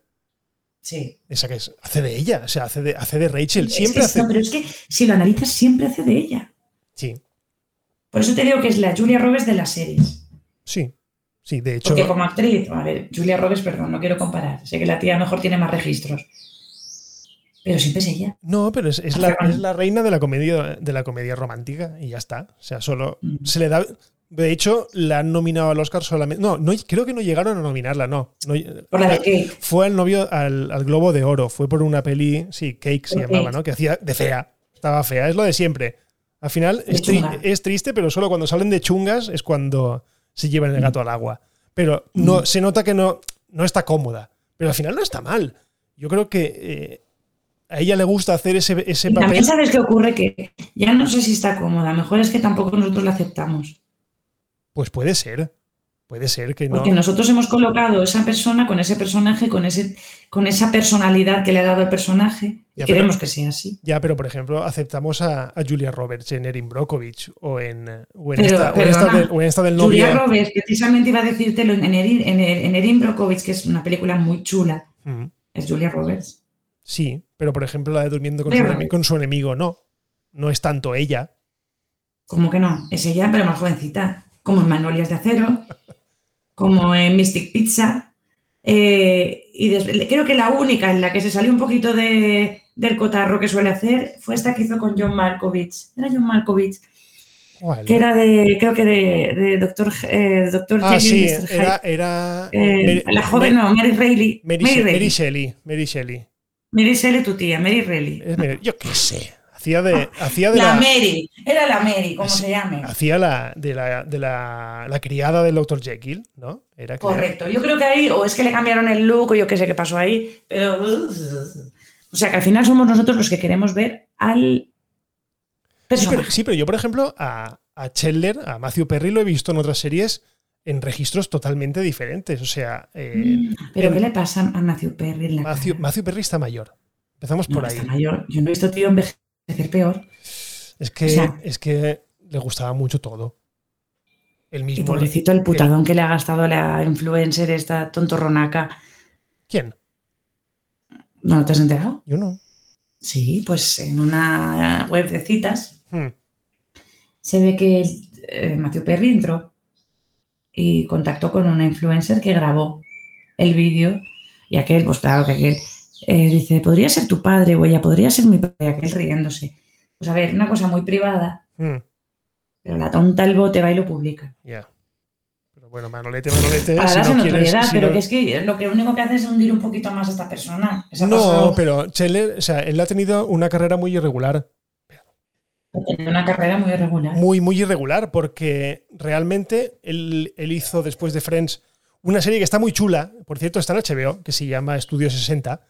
Sí. esa que es, hace de ella, o sea, hace de, hace de Rachel, Es siempre hace. pero es que si lo analizas, siempre hace de ella. Sí, Por eso te digo que es la Julia Roberts de las series. sí, sí, de hecho. Porque como actriz, a ver, Julia Roberts, perdón, no quiero comparar. Sé que la tía a lo mejor tiene más registros. Pero siempre es ella. No, pero es, es la, es la reina de la comedia de la comedia romántica y ya está. O sea, solo Mm. se le da. De hecho, la han nominado al Oscar solamente. No, no creo que no llegaron a nominarla, no. No- Por la de. Fue al novio al, al Globo de Oro, fue por una peli, sí, Cake se llamaba, Cake. ¿no? Que hacía de fea. Estaba fea, es lo de siempre. Al final es, tri- chunga. es triste, pero solo cuando salen de chungas es cuando se llevan Mm. el gato al agua. Pero no, se nota que no, no está cómoda. Pero al final no está mal. Yo creo que eh, a ella le gusta hacer ese, ese Y papel. también sabes qué ocurre, que ya no sé si está cómoda. Mejor es que tampoco nosotros la aceptamos. Pues puede ser. Puede ser que no. Porque nosotros hemos colocado esa persona con ese personaje, con, ese, con esa personalidad que le ha dado el personaje. Ya, y queremos pero- que sea así. Ya, pero por ejemplo, aceptamos a, a Julia Roberts en Erin Brockovich o en, o en, Pero, esta, o en esta del- o en esta del Julia. Roberts, precisamente iba a decírtelo en Erin, en, en Erin Brockovich, que es una película muy chula, Mm, es Julia Roberts. Sí, pero por ejemplo, la de Durmiendo con, su, con su enemigo, no. No es tanto ella. Como que no, es ella, pero más jovencita. Como en Magnolias de Acero, como en Mystic Pizza. eh, y creo que la única en la que se salió un poquito de, del cotarro que suele hacer fue esta que hizo con John Malkovich. Era John Malkovich, que era de, creo que de, de Doctor, eh, Doctor Ah, sí, era. era Eh, Mary- la joven, Ma- no, Mary Reilly. Mary, Mary. Mary Shelley. Mary Shelley. Mary Shelley, tu tía, Mary Reilly. Mary- Yo qué sé. Hacía de, hacía de La la, Mary, era la Mary, como se llame. hacía la, de, la, de la, la criada del Dr. Jekyll, ¿no? Era. Correcto. Yo creo que ahí, o es que le cambiaron el look, o yo qué sé qué pasó ahí, pero. O sea que al final somos nosotros los que queremos ver al Sí pero, personaje. sí, pero yo, por ejemplo, a, a Chandler, a Matthew Perry, lo he visto en otras series en registros totalmente diferentes. O sea, eh, Mm, Pero en- ¿qué le pasa a Matthew Perry en la Matthew? Matthew Perry está mayor. Empezamos No, por ahí. está mayor. Yo no he visto tío envejecer peor. Es que, O sea- es que le gustaba mucho todo. El Y mismo. pobrecito el putadón que le ha gastado la influencer esta tontorronaca. ¿Quién? ¿No te has enterado? Yo no. Sí, pues en una web de citas Hmm. se ve que eh, Matthew Perry entró y contactó con una influencer que grabó el vídeo y aquel, pues claro que aquel eh, dice, podría ser tu padre o ella podría ser mi padre, aquel riéndose. Pues a ver, una cosa muy privada, Hmm. pero la tonta el bote va y lo publica. Ya. Pero bueno, Manolete, Manolete. Para si darse no quieres- notoriedad, si pero no- que es que lo que único que hace es hundir un poquito más a esta persona. Esa No, pero Chandler, o sea, él ha tenido una carrera muy irregular. Tiene una carrera muy irregular. Muy, muy irregular, porque realmente él, él hizo después de Friends una serie que está muy chula, por cierto, está en HBO, que se llama Estudio 60,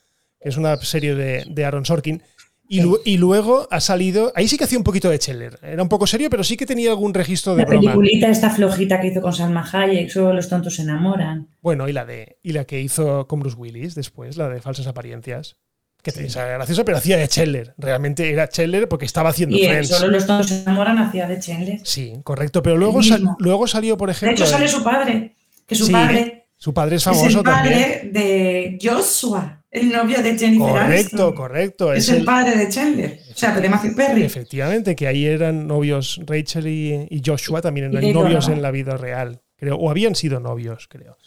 que es una serie de, de Aaron Sorkin. Y, lu- y luego ha salido. Ahí sí que hacía un poquito de Chandler. Era un poco serio, pero sí que tenía algún registro de La broma. peliculita esta flojita que hizo con Salma Hayek, solo los tontos se enamoran. Bueno, y la de y la que hizo con Bruce Willis después, la de falsas apariencias. Que Sí. era graciosa, pero hacía de Chandler. Realmente era Chandler porque estaba haciendo Y en Friends. solo los tontos se enamoran hacía de Chandler. Sí, correcto. Pero luego, sal- luego salió, por De ejemplo. hecho, sale su padre, que su Sí, padre su padre es es famoso el también. padre de Joshua, el novio de Jennifer Correcto, Aniston. correcto. Es, Es el, el- padre de Chandler, o sea, de Matthew Perry. efectivamente, que ahí eran novios Rachel y, y Joshua también eran novios en la vida real, creo. O habían sido novios, creo.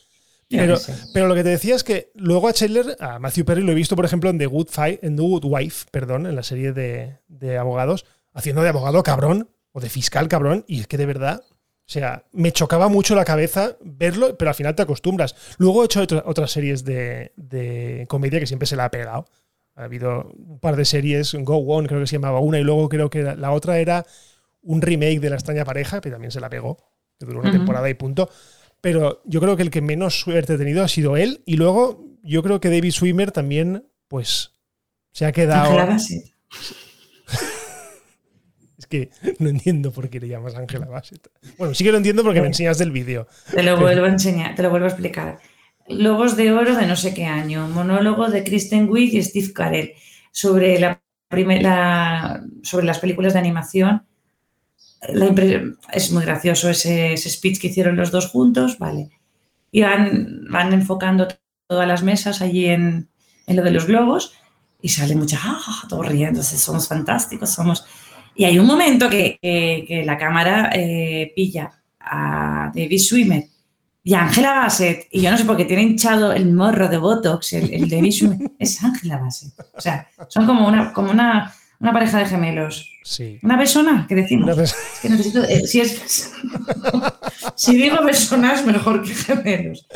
Pero, pero lo que te decía es que luego a Chandler, a Matthew Perry, lo he visto, por ejemplo, en The Good, Fight, en The Good Wife, perdón, en la serie de, de abogados, haciendo de abogado cabrón o de fiscal cabrón, y es que de verdad, o sea, me chocaba mucho la cabeza verlo, pero al final te acostumbras. Luego he hecho otra- otras series de, de comedia que siempre se la ha pegado. Ha habido un par de series, Go On creo que se llamaba una, y luego creo que la, la otra era un remake de La extraña pareja, que también se la pegó, que duró una temporada y punto. Pero yo creo que el que menos suerte ha tenido ha sido él. Y luego yo creo que David Swimmer también, pues, se ha quedado. Que no entiendo por qué le llamas Ángela Bassett. Bueno, sí que lo entiendo porque me enseñas del vídeo. Te lo vuelvo a enseñar, te lo vuelvo a explicar. Lobos de Oro de no sé qué año, monólogo de Kristen Wiig y Steve Carell sobre, la primera, sobre las películas de animación. La es muy gracioso ese, ese speech que hicieron los dos juntos, vale. Y van, van enfocando todas las mesas allí en, en lo de los globos y sale mucha, ah, todos riéndose, somos fantásticos, somos... Y hay un momento que, que- que la cámara eh, pilla a David Swimmer y a Angela Bassett, y yo no sé por qué tiene hinchado el morro de Botox, el, el David Swimmer, es Angela Bassett. O sea, son como una, como una, una pareja de gemelos. Sí. Una persona, que decimos. Una vez- Es que necesito, eh, si, es, si digo personas, mejor que gemelos.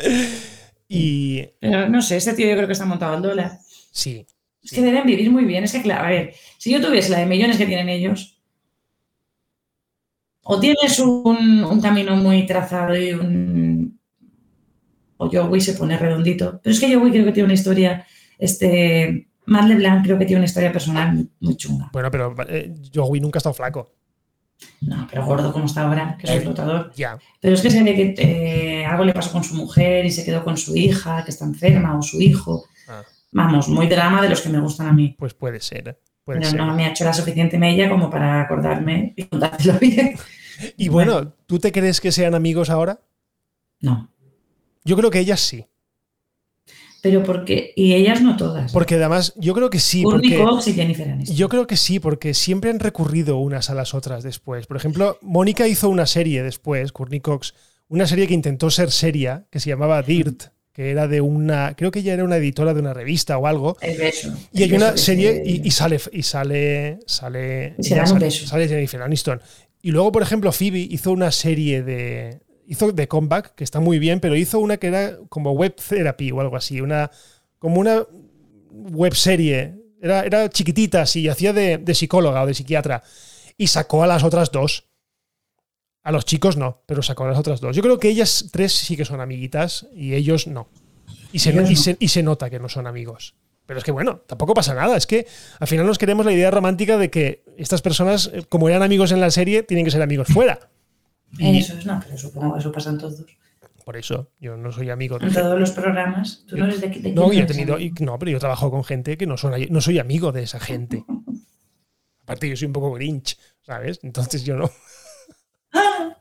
Y Pero no sé, este tío yo creo que está montado al dólar. sí. Es que deben vivir muy bien. Es que, claro, a ver, si yo tuviese la de millones que tienen ellos, o tienes un, un camino muy trazado y un. O Joey se pone redondito. Pero es que Joey creo que tiene una historia. Este. Matt LeBlanc creo que tiene una historia personal muy, muy chunga. Bueno, pero eh, Joey nunca ha estado flaco. No, pero gordo como está ahora, que es Eh. explotador. Ya. Pero es que se ve que eh, algo le pasó con su mujer y se quedó con su hija, que está enferma, o su hijo. Vamos, muy drama de los que me gustan a mí. Pues puede ser. Puede Pero ser. no me ha hecho la suficiente mella como para acordarme y contártelo bien. Y bueno, ¿tú te crees que sean amigos ahora? No. Yo creo que ellas sí. Pero porque. Y ellas no todas. Porque además, yo creo que sí. Courtney Porque Cox y Jennifer Aniston. yo creo que sí, porque siempre han recurrido unas a las otras después. Por ejemplo, Mónica hizo una serie después, Courtney Cox, una serie que intentó ser seria, que se llamaba Dirt, que era de una, creo que ella era una editora de una revista o algo. El beso. Y hay El una beso serie se- y, y sale y sale sale Y se dan un sale, beso. sale Jennifer Aniston. Y luego, por ejemplo, Phoebe hizo una serie de hizo de comeback que está muy bien, pero hizo una que era como web therapy o algo así, una como una web serie. Era, era chiquitita, así, hacía de, de psicóloga o de psiquiatra. Y sacó a las otras dos. A los chicos no, pero sacó a las otras dos. Yo creo que ellas tres sí que son amiguitas y ellos no. Y se, y se- y se nota que no son amigos. Pero es que bueno, tampoco pasa nada. Es que al final nos queremos la idea romántica de que estas personas, eh, como eran amigos en la serie, tienen que ser amigos fuera. Y Eso es, no, pero supongo que eso pasa en todos. por eso yo no soy amigo de En todos los programas. Tú no eres de, No, yo he tenido, y- no, pero yo trabajo con gente que no, son, no soy amigo de esa gente. Aparte, yo soy un poco grinch, ¿sabes? Entonces yo no.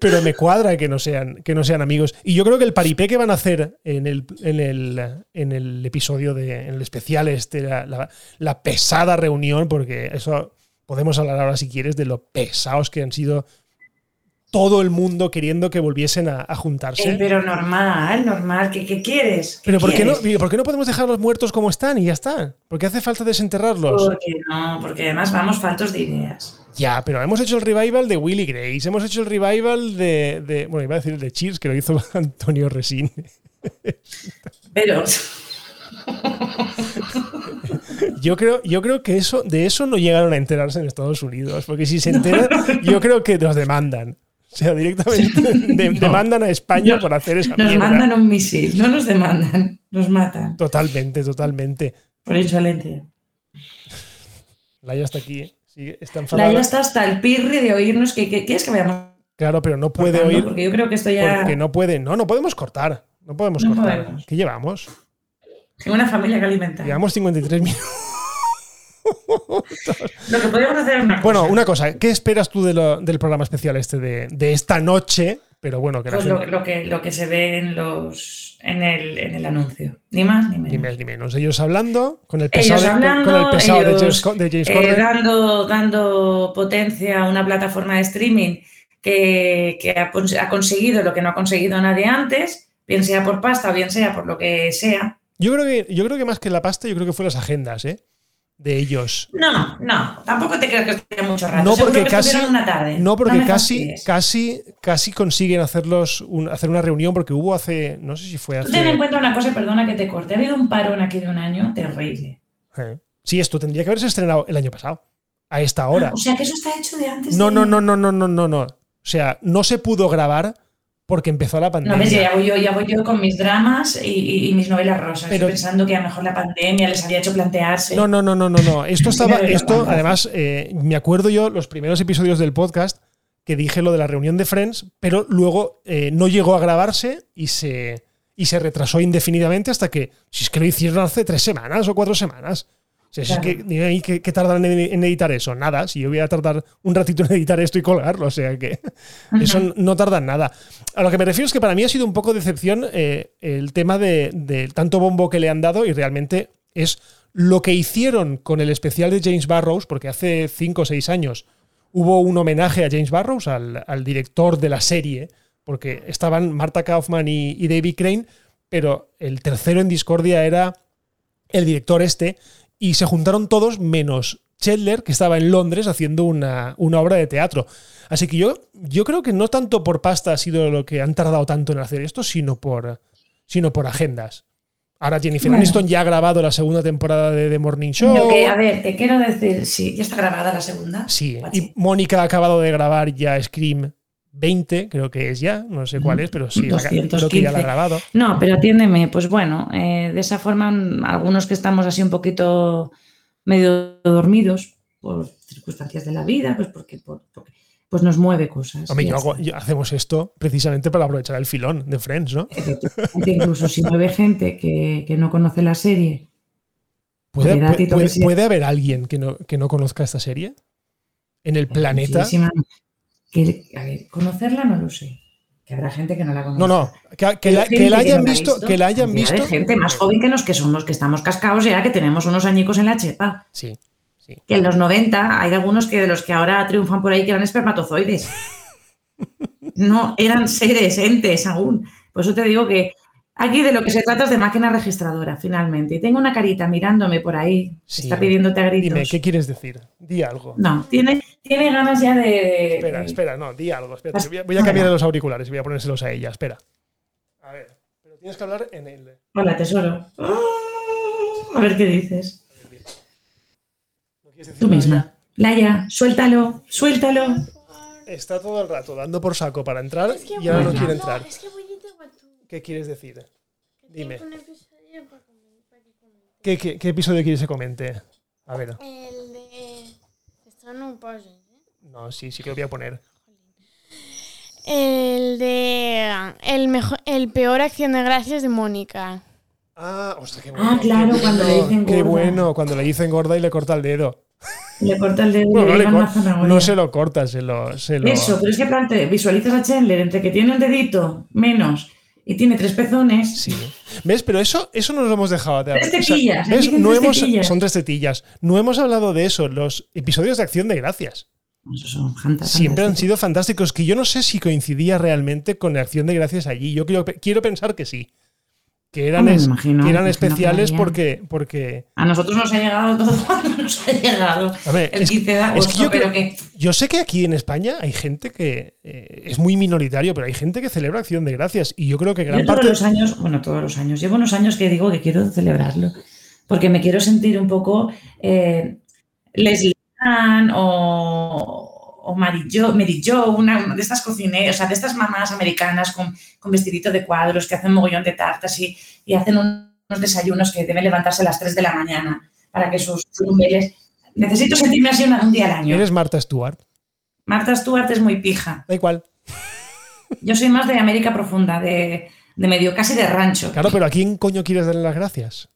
Pero me cuadra que no sean, que no sean amigos. Y yo creo que el paripé que van a hacer en el, en el, en el episodio de, en el especial este, la, la- la pesada reunión, porque eso podemos hablar ahora si quieres de lo pesados que han sido todo el mundo queriendo que volviesen a, a juntarse. Eh, pero normal, normal. ¿Qué, qué quieres? ¿Qué Pero ¿por qué, no? ¿por qué no podemos dejarlos muertos como están y ya está? ¿Por qué hace falta desenterrarlos? Porque no, porque además vamos faltos de ideas. Ya, pero hemos hecho el revival de Willy Grace, hemos hecho el revival de, de- bueno, iba a decir el de Cheers, que lo hizo Antonio Resín. Pero Yo creo, yo creo que eso, de eso no llegaron a enterarse en Estados Unidos, porque si se enteran, yo creo que nos demandan. O sea, directamente de- demandan a España por hacer esa nos mierda. mandan un misil, no nos demandan, nos matan. Totalmente, totalmente. Por insolencia. Laia está aquí, ¿eh? Sí, está La enfadada. ya está hasta el pirri de oírnos. que que- ¿Quieres que vayamos? Claro, pero no puede oír Porque yo creo que esto ya. porque no puede. No, no podemos cortar. No podemos No cortar. podemos. ¿Qué llevamos? Tengo una familia que alimentar. Llevamos 53 minutos. Lo que podríamos hacer es una cosa. Bueno, una cosa, ¿qué esperas tú de lo- del programa especial este de, de esta noche? Pero bueno, que la Pues lo, gente- lo que, lo que se ve en los en el, en el anuncio. Ni más ni menos. ni más ni menos. Ellos hablando con el pesado, Ellos de, con- hablando, con el pesado de James, Co- de James eh, dando, dando potencia a una plataforma de streaming que, que ha, ha conseguido lo que no ha conseguido nadie antes, bien sea por pasta o bien sea por lo que sea. Yo creo que, yo creo que más que la pasta, yo creo que fue las agendas, ¿eh? De ellos. No, no, tampoco te creo que esté mucho rato. No, porque que casi- estuvieron una tarde. No, porque casi, casi, casi consiguen hacerlos un- hacer una reunión, porque hubo hace, no sé si fue Tú ten en hace. cuenta una cosa, perdona que te corte. Ha habido un parón aquí de un año terrible. Eh. Sí, esto tendría que haberse estrenado el año pasado, a esta hora. O sea que eso está hecho de antes. No, de- no, no, no, no, no, no, no. O sea, no se pudo grabar porque empezó la No, pandemia. ves, ya voy yo, ya voy yo con mis dramas y, y- y mis novelas rosas, Pero- pensando que a lo mejor la pandemia les había hecho plantearse. No, no, no, no, no, no. Esto estaba, esto, además, eh, me acuerdo yo los primeros episodios del podcast que dije lo de la reunión de Friends, pero luego eh, no llegó a grabarse y se, y se retrasó indefinidamente hasta que, si es que lo hicieron hace tres semanas o cuatro semanas. Sea, Claro. ¿qué, qué tardan en, editar eso? Nada, si yo voy a tardar un ratito en editar esto y colgarlo, o sea que eso no tarda en nada. A lo que me refiero es que para mí ha sido un poco decepción eh, el tema de, de tanto bombo que le han dado y realmente es lo que hicieron con el especial de James Barrows, porque hace cinco o seis años hubo un homenaje a James Barrows, al, al director de la serie, porque estaban Marta Kaufman y, y David Crane, pero el tercero en discordia era el director este, y se juntaron todos menos Chandler, que estaba en Londres haciendo una, una obra de teatro. Así que yo, yo creo que no tanto por pasta ha sido lo que han tardado tanto en hacer esto, sino por, sino por agendas. Ahora Jennifer Bueno. Aniston ya ha grabado la segunda temporada de The Morning Show. Lo que, a ver, te quiero decir, sí, ya está grabada la segunda. Sí, y Mónica ha acabado de grabar ya Scream 20, creo que es ya, no sé cuál es, pero sí, la- creo que ya la ha 215. grabado. No, pero atiéndeme, pues bueno, eh, de esa forma, mm, algunos que estamos así un poquito medio dormidos por circunstancias de la vida, pues porque, por- porque- pues nos mueve cosas. Hombre, yo hago- yo- hacemos esto precisamente para aprovechar el filón de Friends, ¿no? Incluso si mueve gente que, que no conoce la serie, ¿Puede, puede haber alguien que no, que no conozca esta serie? ¿En el planeta? Muchísima- que, a ver, conocerla no lo sé. Que habrá gente que no la conoce. No, no, que, que la, que la hayan visto, que la hayan visto. gente más joven que nos que somos, que estamos cascados ya, que tenemos unos añicos en la chepa. Sí, sí. Que en los 90 hay algunos que de los que ahora triunfan por ahí que eran espermatozoides. No, eran seres, entes aún. Por eso te digo que aquí de lo que se trata es de máquina registradora, finalmente. Y tengo una carita mirándome por ahí, Sí. está pidiéndote a gritos. Dime, ¿qué quieres decir? Di algo. No, tiene, tiene ganas ya de... Espera, espera, no, di algo. Espera, voy a, voy a cambiar los auriculares y voy a ponérselos a ella. Espera. A ver, pero tienes que hablar en el. Hola, tesoro. A ver qué dices. ¿no quieres decir Tú misma. Laia, suéltalo, suéltalo. Está todo el rato dando por saco para entrar Es que y ahora no quiere entrar. Es que voy ¿Qué quieres decir? Dime. tengo un episodio para comen- para que comente. ¿Qué, qué, qué episodio quieres que comente? A ver. El de. Esto no poses, ¿eh? No, sí, sí que lo voy a poner. El de. El, mejor, el peor acción de gracias de Mónica. Ah, ostras, qué Ah, claro, qué cuando le bueno, dicen Qué gorda. bueno, cuando le dicen gorda y le corta el dedo. Le corta el dedo y Bueno, no, le zanahoria. no se lo corta, se lo. Se lo Eso, pero es que plante, visualizas a Chandler entre que tiene un dedito menos y tiene tres pezones. Sí. ¿Ves? Pero eso, eso no lo hemos dejado de Tres hablar. O sea, tetillas, No tres hemos, tetillas. son tres tetillas. No hemos hablado de eso. Los episodios de Acción de Gracias son siempre han sido fantásticos. Que yo no sé si coincidía realmente con Acción de Gracias allí. Yo quiero, quiero pensar que sí. Que eran, Hombre, me es- imagino, que eran que especiales porque, porque. A nosotros nos ha llegado todo cuando nos ha llegado A ver, el es, 15 de es agosto, que yo, pero creo- que yo sé que aquí en España hay gente que eh, es muy minoritario, pero hay gente que celebra Acción de Gracias. Y yo creo que gran yo todos parte. los años, bueno, todos los años, llevo unos años que digo que quiero celebrarlo, porque me quiero sentir un poco eh, Leslie Ann o, o Mary Jo, Mary Jo, una de estas cocineras, o sea, de estas mamás americanas con, con vestidito de cuadros que hacen mogollón de tartas y, y hacen un- unos desayunos que deben levantarse a las 3 de la mañana para que sus churumeles... Necesito sentirme así un día al año. Eres Marta Stewart. Marta Stewart es muy pija. Da igual. Yo soy más de América Profunda, de, de medio, casi de rancho. Claro, pero ¿a quién coño quieres darle las gracias?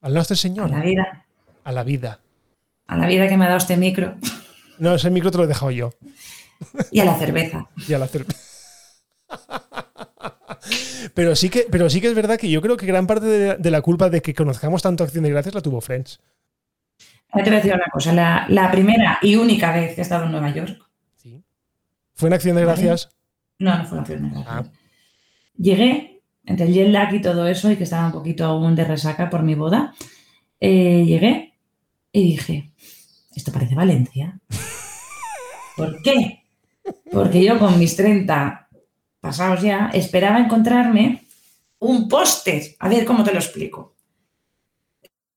¿Al nuestro A Señor? la vida, A la vida. a la vida que me ha dado este micro No, ese micro te lo he dejado yo. y a la cerveza. Y a la cerve- Pero sí, que, pero sí que es verdad que yo creo que gran parte de, de la culpa de que conozcamos tanto Acción de Gracias la tuvo Friends. Ahora te voy a decir una cosa. La, la primera y única vez que he estado en Nueva York, Sí. Fue en Acción de. Gracias. no, no fue la primera. Ah. Llegué, entre el jet lag y todo eso, y que estaba un poquito aún de resaca por mi boda, eh, llegué y dije, esto parece Valencia. ¿Por qué? Porque yo con mis 30 pasados ya esperaba encontrarme un póster. A ver cómo te lo explico.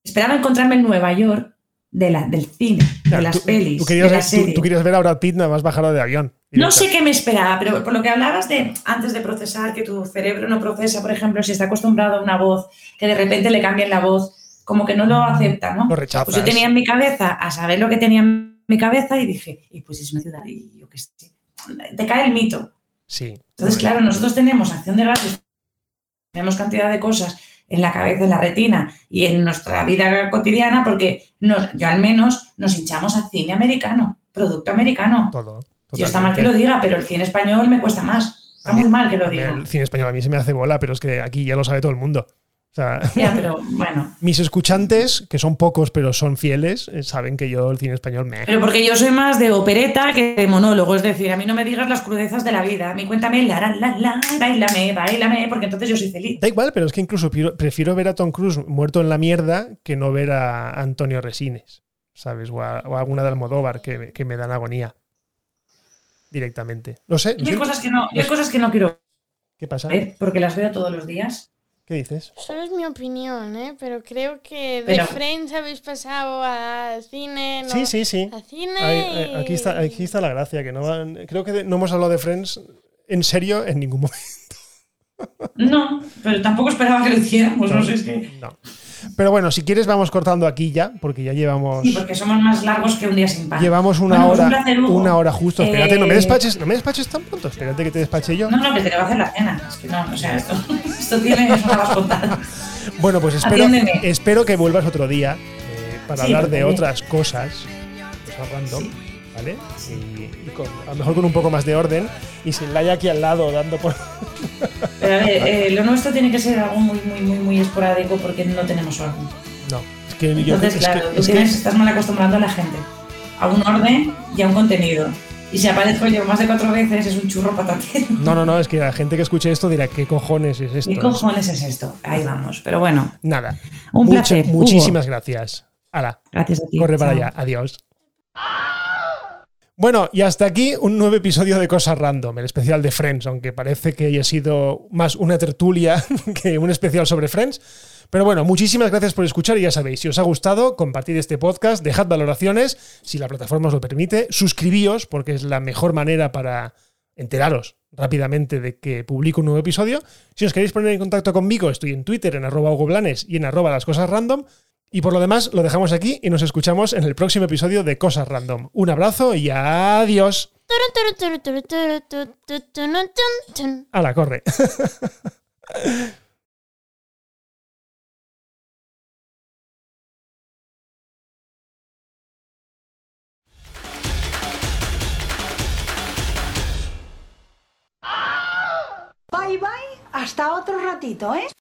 Esperaba encontrarme en Nueva York de la, del cine, de las tú, pelis, tú querías, de la tú- serie. tú querías ver a Brad Pitt nada más bajarlo de avión. No sé qué me esperaba, pero por lo que hablabas de antes de procesar, que tu cerebro no procesa, por ejemplo, si está acostumbrado a una voz, que de repente le cambien la voz, como que no lo acepta, ¿no? Lo rechazas. Pues yo tenía en mi cabeza a saber lo que tenía en mi cabeza y dije, y pues es una ciudad, y yo qué sé. Te cae el mito. Sí. Entonces, claro, nosotros tenemos acción de gracias, tenemos cantidad de cosas en la cabeza, en la retina y en nuestra vida cotidiana, porque nos- yo al menos nos hinchamos al cine americano, producto americano. Todo. Yo está mal que totalmente. lo diga, pero el cine español me cuesta más. Está muy mal que lo diga. El cine español a mí se me hace bola, pero es que aquí ya lo sabe todo el mundo. O sea, pero bueno. mis escuchantes, que son pocos pero son fieles, eh, saben que yo el cine español me... Pero porque yo soy más de opereta que de monólogo. Es decir, a mí no me digas las crudezas de la vida. A mí cuéntame la, la, la, la, bailame, bailame, porque entonces yo soy feliz. Da igual, pero es que incluso prefiero- prefiero ver a Tom Cruise muerto en la mierda que no ver a Antonio Resines, ¿sabes? O a, o a alguna de Almodóvar que, que me dan agonía directamente. No sé, Yo hay cosas que no, yo hay cosas que no quiero ¿qué pasa? ver porque las veo todos los días. ¿Qué dices? Solo es mi opinión, ¿eh? Pero creo que de Pero- Friends habéis pasado al cine, ¿no? Sí, sí, sí. Al cine. Ahí- ahí- aquí, está, aquí está la gracia, que no van- creo que de- no hemos hablado de Friends en serio en ningún momento. No, pero tampoco esperaba que lo hiciéramos. No sé, es que. No. Pero bueno, si quieres vamos cortando aquí ya, porque ya llevamos... Sí, porque somos más largos que un día sin pan. Llevamos una Bueno, un hora, placer, Hugo. una hora justo. Espérate, no me Eh, despaches, no me despaches tan pronto. Espérate que te despache yo. No, no, que te va a hacer la cena. Es que no, o sea, esto, esto tiene a contar. Bueno, pues espero, Atiéndeme. espero que vuelvas otro día eh, para Sí, hablar de porque- otras cosas, cosas random, Sí. ¿vale? Y, y con- a lo mejor con un poco más de orden y sin Laia aquí al lado dando por. Pero a ver, eh, lo nuestro tiene que ser algo muy, muy, muy, muy esporádico porque no tenemos orden. No, es que yo Entonces, es claro, que- tú es que- tienes- estás mal acostumbrando a la gente a un orden y a un contenido. Y si aparezco yo más de cuatro veces, es un churro patatero. No, no, no, es que la gente que escuche esto dirá, ¿qué cojones es esto? ¿Qué cojones es esto? Ahí vamos. Pero bueno, Nada. un Mucha- placer. Hugo. Muchísimas gracias. Hala, Gracias a ti. corre para Chao. allá. Adiós. Bueno, y hasta aquí un nuevo episodio de Cosas Random, el especial de Friends, aunque parece que haya sido más una tertulia que un especial sobre Friends. Pero bueno, muchísimas gracias por escuchar y ya sabéis, si os ha gustado, compartid este podcast, dejad valoraciones, si la plataforma os lo permite, suscribíos porque es la mejor manera para enteraros rápidamente de que publico un nuevo episodio. Si os queréis poner en contacto conmigo, estoy en Twitter en arroba Blanes y en arroba las cosas random. Y por lo demás, lo dejamos aquí y nos escuchamos en el próximo episodio de Cosas Random. Un abrazo y adiós. Turun, turun, Bye bye, hasta otro ratito, ¿eh?